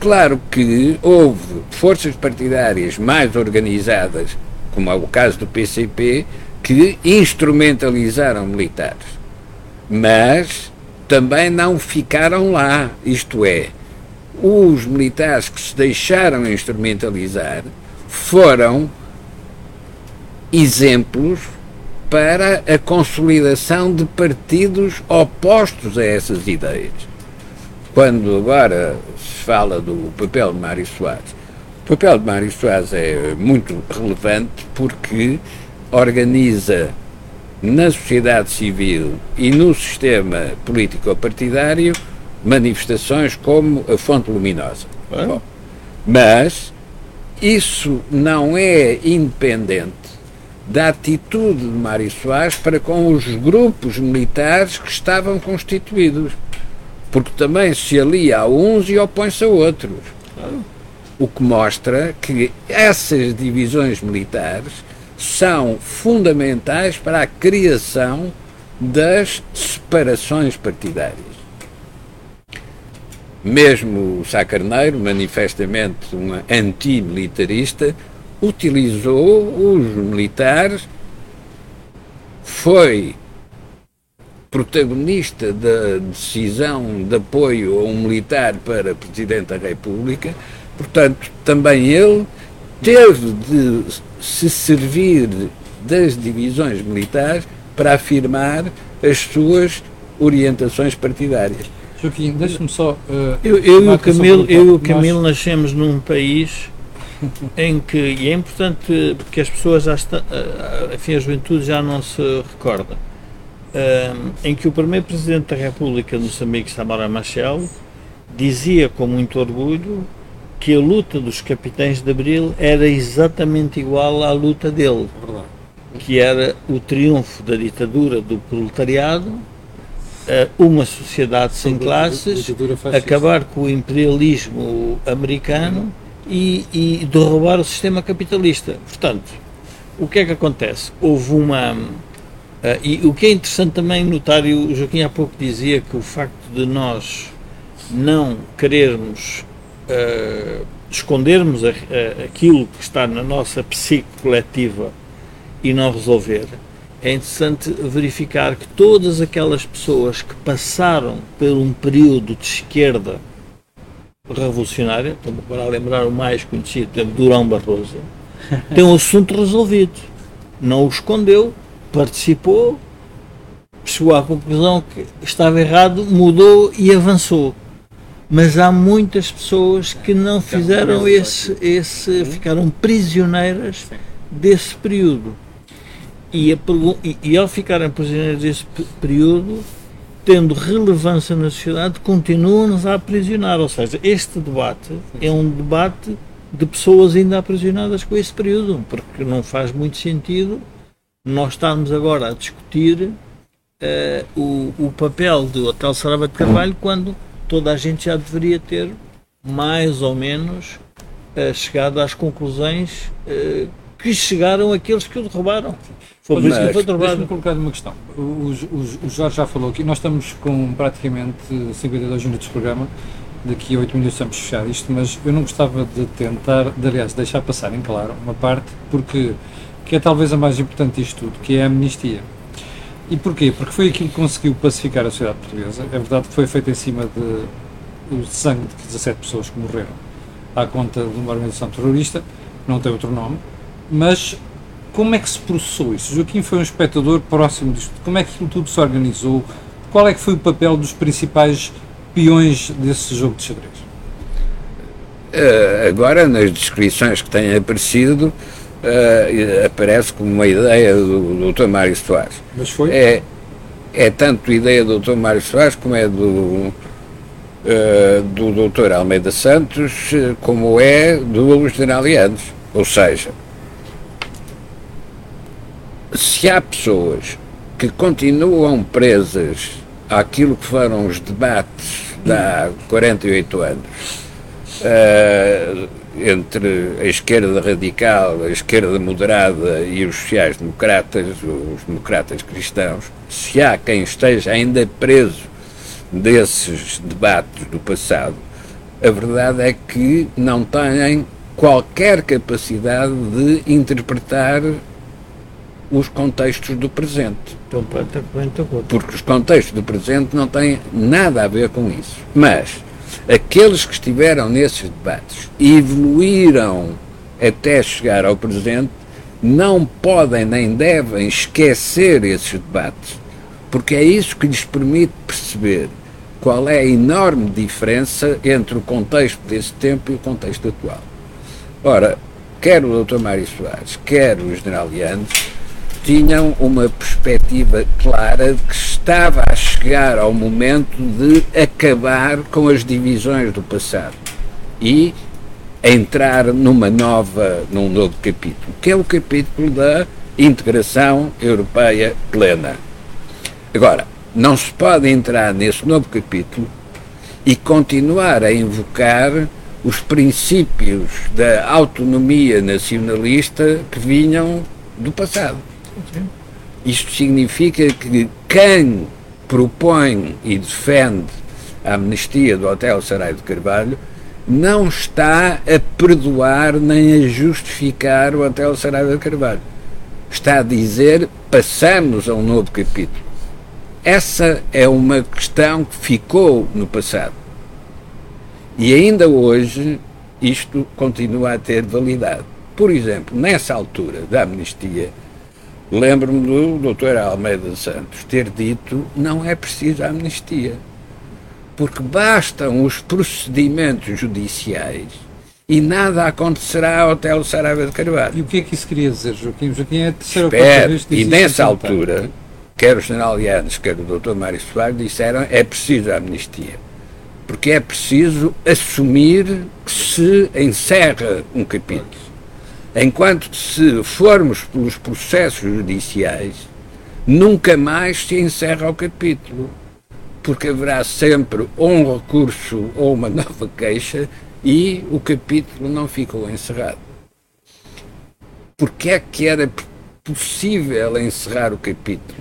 Speaker 2: Claro que houve forças partidárias mais organizadas, como é o caso do PCP, que instrumentalizaram militares. Mas também não ficaram lá, isto é, os militares que se deixaram instrumentalizar foram exemplos para a consolidação de partidos opostos a essas ideias. Quando agora se fala do papel de Mário Soares, o papel de Mário Soares é muito relevante porque organiza na sociedade civil e no sistema político-partidário manifestações como a fonte luminosa. Bom, mas isso não é independente da atitude de Mário Soares para com os grupos militares que estavam constituídos. Porque também se alia a uns e opõe-se a outros. O que mostra que essas divisões militares são fundamentais para a criação das separações partidárias. Mesmo o Sá Carneiro, manifestamente um antimilitarista, utilizou os militares, foi protagonista da decisão de apoio a um militar para Presidente da República, portanto, também ele teve de se servir das divisões militares para afirmar as suas orientações partidárias.
Speaker 1: Joaquim, deixa-me só. Uh,
Speaker 3: eu, eu, e o Camilo, eu e o Camilo nós... nascemos num país em que, e é importante porque as pessoas já estão, eh, enfim, a juventude já não se recorda, um, em que o primeiro Presidente da República de Moçambique, Samara Machel, dizia com muito orgulho que a luta dos capitães de Abril era exatamente igual à luta dele, que era o triunfo da ditadura do proletariado, uma sociedade sem classes, acabar com o imperialismo americano e, e derrubar o sistema capitalista. Portanto, o que é que acontece? Houve uma. Uh, e o que é interessante também notar, e o Joaquim há pouco dizia que o facto de nós não querermos uh, escondermos a, a, aquilo que está na nossa psique coletiva e não resolver, é interessante verificar que todas aquelas pessoas que passaram por um período de esquerda revolucionária, para lembrar o mais conhecido, Durão Barroso, tem o um assunto resolvido. Não o escondeu, participou, chegou à conclusão que estava errado, mudou e avançou. Mas há muitas pessoas que não fizeram esse, esse ficaram prisioneiras desse período. E, a, e, e ao ficarem prisioneiros desse período, tendo relevância na sociedade, continuam-nos a aprisionar. Ou seja, este debate é um debate de pessoas ainda aprisionadas com esse período, porque não faz muito sentido nós estarmos agora a discutir uh, o, o papel do Hotel Sarava de Carvalho quando toda a gente já deveria ter mais ou menos uh, chegado às conclusões uh, que chegaram aqueles que o derrubaram.
Speaker 1: Foi por isso que foi Deixa-me colocar uma questão. O, o, o, Jorge já falou aqui, nós estamos com praticamente 52 minutos de programa, daqui a 8 minutos vamos fechar isto, mas eu não gostava de tentar, de, aliás, deixar passar em claro uma parte, porque que é talvez a mais importante disto tudo, que é a amnistia. E porquê? Porque foi aquilo que conseguiu pacificar a sociedade portuguesa. É verdade que foi feito em cima de sangue de 17 pessoas que morreram à conta de uma organização terrorista, não tem outro nome, mas como é que se processou isso? Joaquim foi um espectador próximo disto. Como é que aquilo tudo se organizou? Qual é que foi o papel dos principais peões desse jogo de xadrez?
Speaker 2: Uh, agora, nas descrições que têm aparecido, uh, aparece como uma ideia do, Dr. Mário Soares.
Speaker 1: Mas foi?
Speaker 2: É, é tanto ideia do Dr. Mário Soares como é do, uh, do Dr. Almeida Santos, como é do General Leandros. Ou seja, se há pessoas que continuam presas àquilo que foram os debates de há 48 anos uh, entre a esquerda radical, a esquerda moderada e os sociais-democratas, os democratas cristãos, se há quem esteja ainda preso desses debates do passado, a verdade é que não têm qualquer capacidade de interpretar os contextos do presente. Porque os contextos do presente não têm nada a ver com isso. Mas aqueles que estiveram nesses debates e evoluíram até chegar ao presente não podem nem devem esquecer esses debates, porque é isso que lhes permite perceber qual é a enorme diferença entre o contexto desse tempo e o contexto atual. Ora, quer o Dr. Mário Soares, quer o General Yanes, tinham uma perspectiva clara de que estava a chegar ao momento de acabar com as divisões do passado e entrar numa nova, num novo capítulo, que é o capítulo da integração europeia plena. Agora, não se pode entrar nesse novo capítulo e continuar a invocar os princípios da autonomia nacionalista que vinham do passado. Isto significa que quem propõe e defende a amnistia do Hotel Sarai de Carvalho não está a perdoar nem a justificar o Hotel Sarai de Carvalho. Está a dizer passamos a um novo capítulo. Essa é uma questão que ficou no passado. E ainda hoje isto continua a ter validade. Por exemplo, nessa altura da amnistia, lembro-me do Dr. Almeida Santos ter dito não é preciso amnistia, porque bastam os procedimentos judiciais e nada acontecerá ao Hotel Saraiva de Carvalho.
Speaker 1: E o que é que isso queria dizer, Joaquim? Joaquim é a terceira
Speaker 2: vez que E nessa altura, quer o general Yanes, quer o Dr. Mário Soares disseram é preciso amnistia porque é preciso assumir que se encerra um capítulo. Enquanto se formos pelos processos judiciais, nunca mais se encerra o capítulo, porque haverá sempre um recurso ou uma nova queixa e o capítulo não ficou encerrado. Porque é que era possível encerrar o capítulo?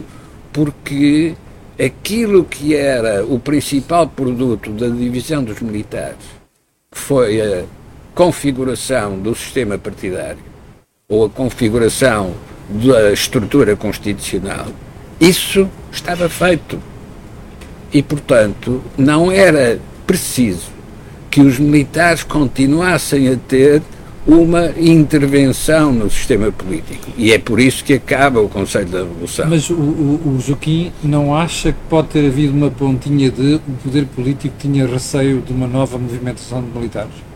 Speaker 2: Porque aquilo que era o principal produto da divisão dos militares, que foi a configuração do sistema partidário ou a configuração da estrutura constitucional, isso estava feito. E, portanto, não era preciso que os militares continuassem a ter uma intervenção no sistema político. E é por isso que acaba o Conselho da Revolução.
Speaker 1: Mas o, o, o Joaquim não acha que pode ter havido uma pontinha de o poder político tinha receio de uma nova movimentação de militares?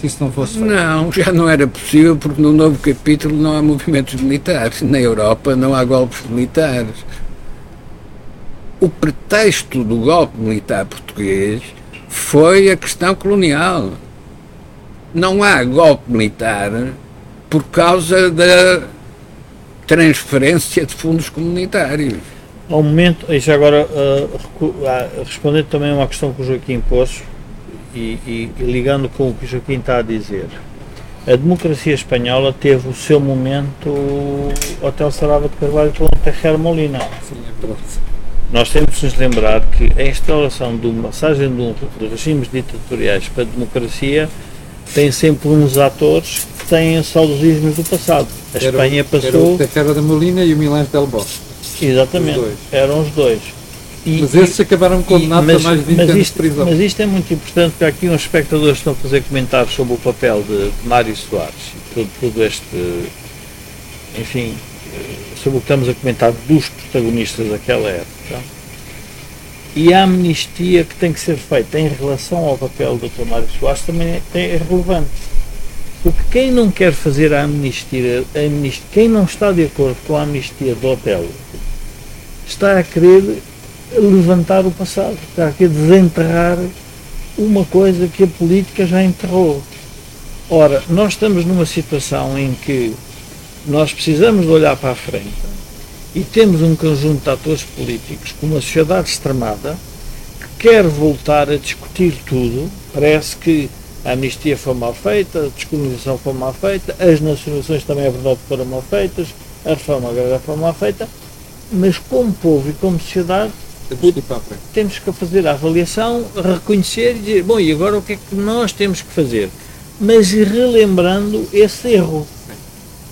Speaker 1: Se isso não fosse feito.
Speaker 2: Não, já não era possível porque no novo capítulo não há movimentos militares. Na Europa não há golpes militares. O pretexto do golpe militar português foi a questão colonial não há golpe militar por causa da transferência de fundos comunitários.
Speaker 3: Ao momento, e já agora uh, respondendo também a uma questão que o Joaquim pôs e, e, e, ligando com o que o Joaquim está a dizer, a democracia espanhola teve o seu momento Hotel Sarava de Carvalho com Terra Molina. Sim, é Nós temos de nos lembrar que a instalação de uma passagem de, um, de regimes ditatoriais para a democracia tem sempre uns atores que têm saudosismos do passado. A era, Espanha passou.
Speaker 1: Era o Terra da Molina e o Milães del Bosque.
Speaker 3: Exatamente, os eram os dois.
Speaker 1: E, mas esses acabaram condenados mas, a mais de 20 anos
Speaker 3: isto,
Speaker 1: de prisão.
Speaker 3: Mas isto é muito importante, porque aqui uns espectadores estão a fazer comentários sobre o papel de Mário Soares e todo, todo este, enfim, sobre o que estamos a comentar dos protagonistas daquela época e a amnistia que tem que ser feita em relação ao papel do Dr. Mário Soares também é, é, relevante. Porque quem não quer fazer a amnistia, a amnistia, quem não está de acordo com a amnistia do hotel, está a querer levantar o passado, está a querer desenterrar uma coisa que a política já enterrou. Ora, nós estamos numa situação em que nós precisamos de olhar para a frente e temos um conjunto de atores políticos com uma sociedade extremada que quer voltar a discutir tudo. Parece que a amnistia foi mal feita, a descolonização foi mal feita, as nacionalizações também é verdade foram mal feitas, a reforma agrária foi mal feita, mas como povo e como sociedade
Speaker 1: Temos que
Speaker 3: fazer a avaliação, reconhecer e dizer, bom, e agora o que é que nós temos que fazer? Mas relembrando esse erro.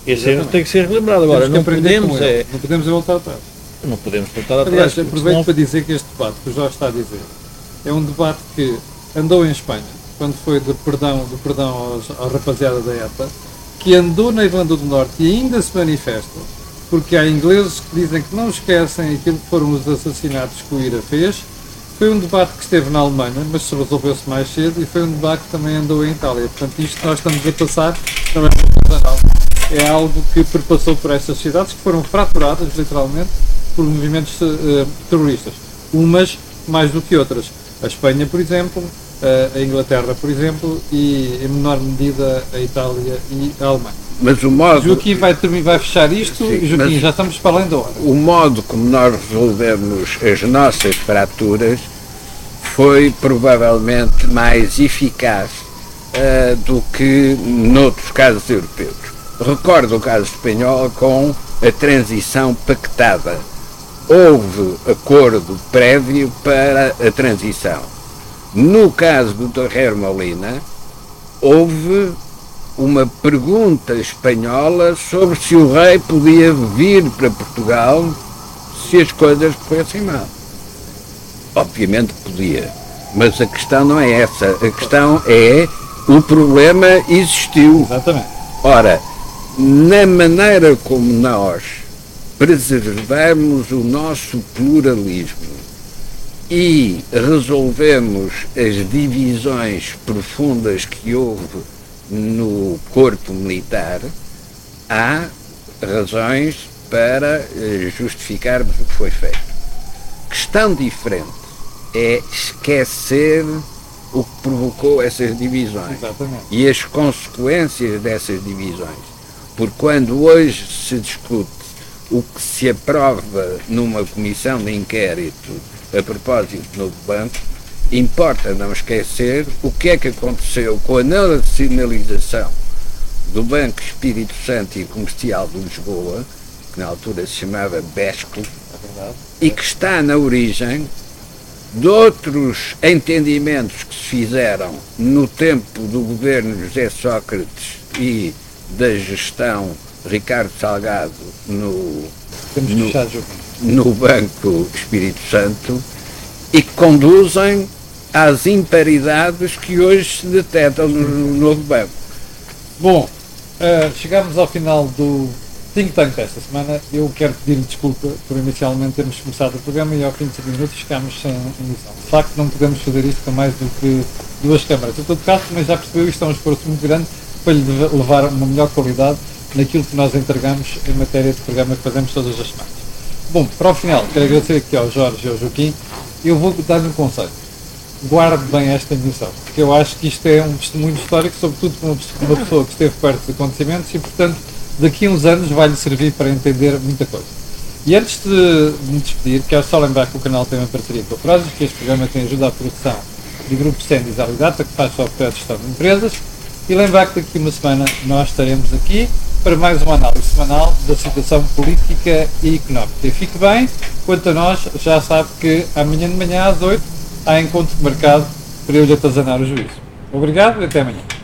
Speaker 3: Esse erro
Speaker 1: Exatamente.
Speaker 3: tem que ser relembrado. Agora, não podemos, é,
Speaker 1: Não podemos voltar atrás.
Speaker 3: não podemos voltar atrás.
Speaker 1: Aliás, aproveito
Speaker 3: senão-
Speaker 1: para dizer que este debate que o Jorge está a dizer é um debate que andou em Espanha, quando foi do perdão, do perdão aos, à rapaziada da ETA, que andou na Irlanda do Norte e ainda se manifesta, porque há ingleses que dizem que não esquecem aquilo que foram os assassinatos que o IRA fez. Foi um debate que esteve na Alemanha, mas se resolveu-se mais cedo, e foi um debate que também andou em Itália. Portanto, isto que nós estamos a passar não é. É algo que perpassou por estas cidades que foram fraturadas, literalmente, por movimentos eh, terroristas. Umas mais do que outras. A Espanha, por exemplo, eh, a Inglaterra, por exemplo, e em menor medida a Itália e a Alemanha.
Speaker 2: Mas o modo,
Speaker 1: Joaquim vai, vai fechar isto.
Speaker 2: Sim,
Speaker 1: Joaquim, já estamos para além da hora.
Speaker 2: o modo como nós resolvemos as nossas fraturas foi provavelmente mais eficaz ah, do que noutros casos europeus. Recordo o caso espanhol com a transição pactada. Houve acordo prévio para a transição. No caso do Torreiro Molina, houve uma pergunta espanhola sobre se o rei podia vir para Portugal se as coisas fossem mal. Obviamente podia, mas a questão não é essa. A questão é o problema existiu.
Speaker 1: Exatamente.
Speaker 2: Ora, na maneira como nós preservamos o nosso pluralismo e resolvemos as divisões profundas que houve no corpo militar, há razões para eh, justificarmos o que foi feito. Questão diferente é esquecer o que provocou essas divisões
Speaker 1: Exatamente.
Speaker 2: e as consequências dessas divisões. Porque quando hoje se discute o que se aprova numa comissão de inquérito a propósito do novo banco, importa não esquecer o que é que aconteceu com a nacionalização do Banco Espírito Santo e Comercial de Lisboa, que na altura se chamava BESCO,
Speaker 1: É
Speaker 2: e que está na origem de outros entendimentos que se fizeram no tempo do governo José Sócrates e da gestão Ricardo Salgado no, No- no Banco Espírito Santo e que conduzem às imparidades que hoje se detectam no novo banco.
Speaker 1: Bom, eh, chegamos ao final do Think Tank desta semana. Eu quero pedir desculpa por inicialmente termos começado o programa e ao fim de 5 minutos ficámos sem emissão. De facto, não podemos fazer isto com mais do que duas câmaras. Em todo caso, também já percebeu isto é um esforço muito grande para lhe levar uma melhor qualidade naquilo que nós entregamos em matéria de programa que fazemos todas as semanas. Bom, para o final, quero agradecer aqui ao Jorge e ao Joaquim. Eu vou dar-lhe um conselho guarde bem esta emissão, porque eu acho que isto é um testemunho histórico, sobretudo para uma pessoa- que esteve perto dos acontecimentos e, portanto, daqui a uns anos vai-lhe servir para entender muita coisa. E antes de me despedir, quero só lembrar que o canal tem uma parceria com a Prozis, que este programa tem ajuda à produção do Grupo Sendis Alidata, que faz software de gestão de empresas, e lembrar que daqui a uma semana nós estaremos aqui para mais uma análise semanal da situação política e económica. E fique bem, quanto a nós, já sabe que amanhã de manhã às 8 há encontro marcado para eu lhe atazanar o juízo. Obrigado e até amanhã.